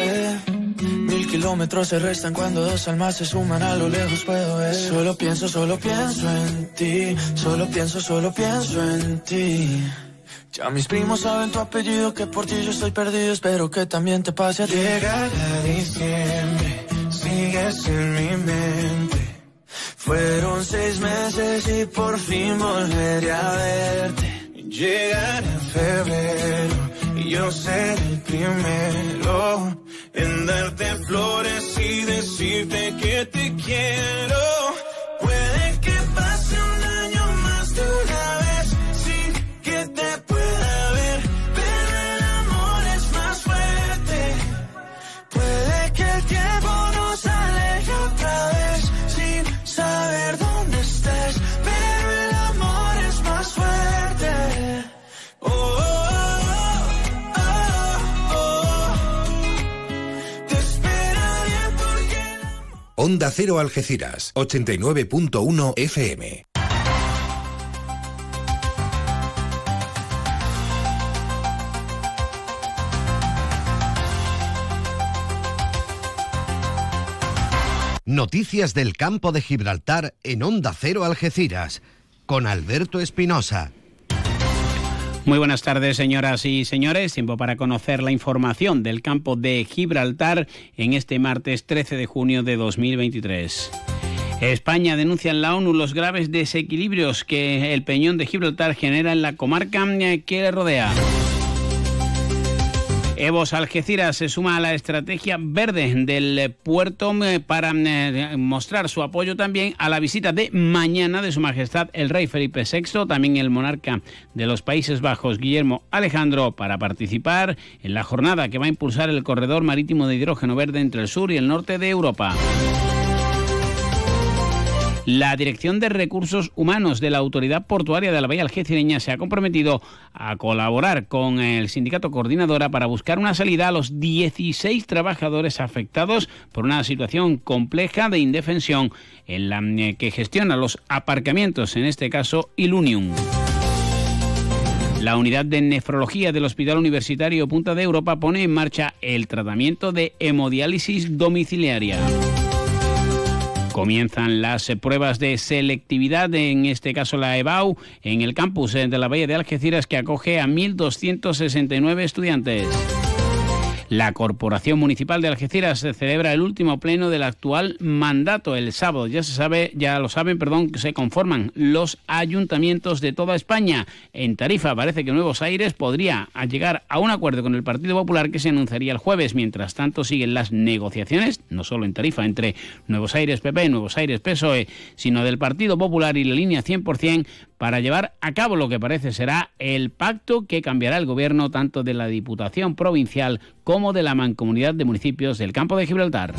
Mil kilómetros se restan cuando dos almas se suman a lo lejos puedo ver. Solo pienso, solo pienso en ti. Solo pienso, solo pienso en ti. Ya mis primos saben tu apellido, que por ti yo estoy perdido. Espero que también te pase a ti. Llega diciembre, sigues en mi mente. Fueron seis meses y por fin volveré a verte. Llegará febrero y yo seré el primero en darte flores y decirte que te quiero. Onda Cero Algeciras, 89.1 FM. Noticias del campo de Gibraltar en Onda Cero Algeciras, con Alberto Espinosa. Muy buenas tardes, señoras y señores. Tiempo para conocer la información del campo de Gibraltar en este martes 13 de junio de 2023. España denuncia en la ONU los graves desequilibrios que el peñón de Gibraltar genera en la comarca que le rodea. Evos Algeciras se suma a la estrategia verde del puerto eh, para eh, mostrar su apoyo también a la visita de mañana de Su Majestad el Rey Felipe VI, también el monarca de los Países Bajos Guillermo Alejandro, para participar en la jornada que va a impulsar el corredor marítimo de hidrógeno verde entre el sur y el norte de Europa. La Dirección de Recursos Humanos de la Autoridad Portuaria de la Bahía Algecireña se ha comprometido a colaborar con el sindicato coordinadora para buscar una salida a los 16 trabajadores afectados por una situación compleja de indefensión en la eh, que gestiona los aparcamientos, en este caso Ilunium. La unidad de nefrología del Hospital Universitario Punta de Europa pone en marcha el tratamiento de hemodiálisis domiciliaria. Comienzan las pruebas de selectividad, en este caso la EBAU, en el campus eh, de la Bahía de Algeciras que acoge a 1.269 estudiantes. La Corporación Municipal de Algeciras celebra el último pleno del actual mandato el sábado. Ya se sabe, ya lo saben, perdón, que se conforman los ayuntamientos de toda España. En Tarifa parece que Nuevos Aires podría llegar a un acuerdo con el Partido Popular que se anunciaría el jueves. Mientras tanto siguen las negociaciones, no solo en Tarifa, entre Nuevos Aires PP, Nuevos Aires PSOE, sino del Partido Popular y la línea 100% para llevar a cabo lo que parece será el pacto que cambiará el gobierno tanto de la Diputación Provincial como de la Mancomunidad de Municipios del Campo de Gibraltar.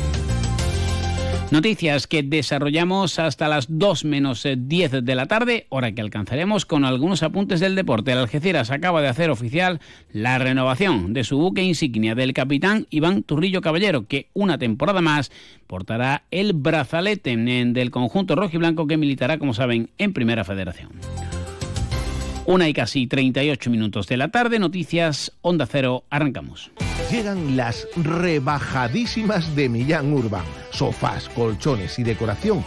Noticias que desarrollamos hasta las 2 menos 10 de la tarde, hora que alcanzaremos con algunos apuntes del deporte. El Algeciras acaba de hacer oficial la renovación de su buque insignia del capitán Iván Turrillo Caballero, que una temporada más portará el brazalete del conjunto rojo y blanco que militará, como saben, en Primera Federación. Una y casi 38 minutos de la tarde, noticias Onda Cero, arrancamos. Llegan las rebajadísimas de Millán Urban. Sofás, colchones y decoración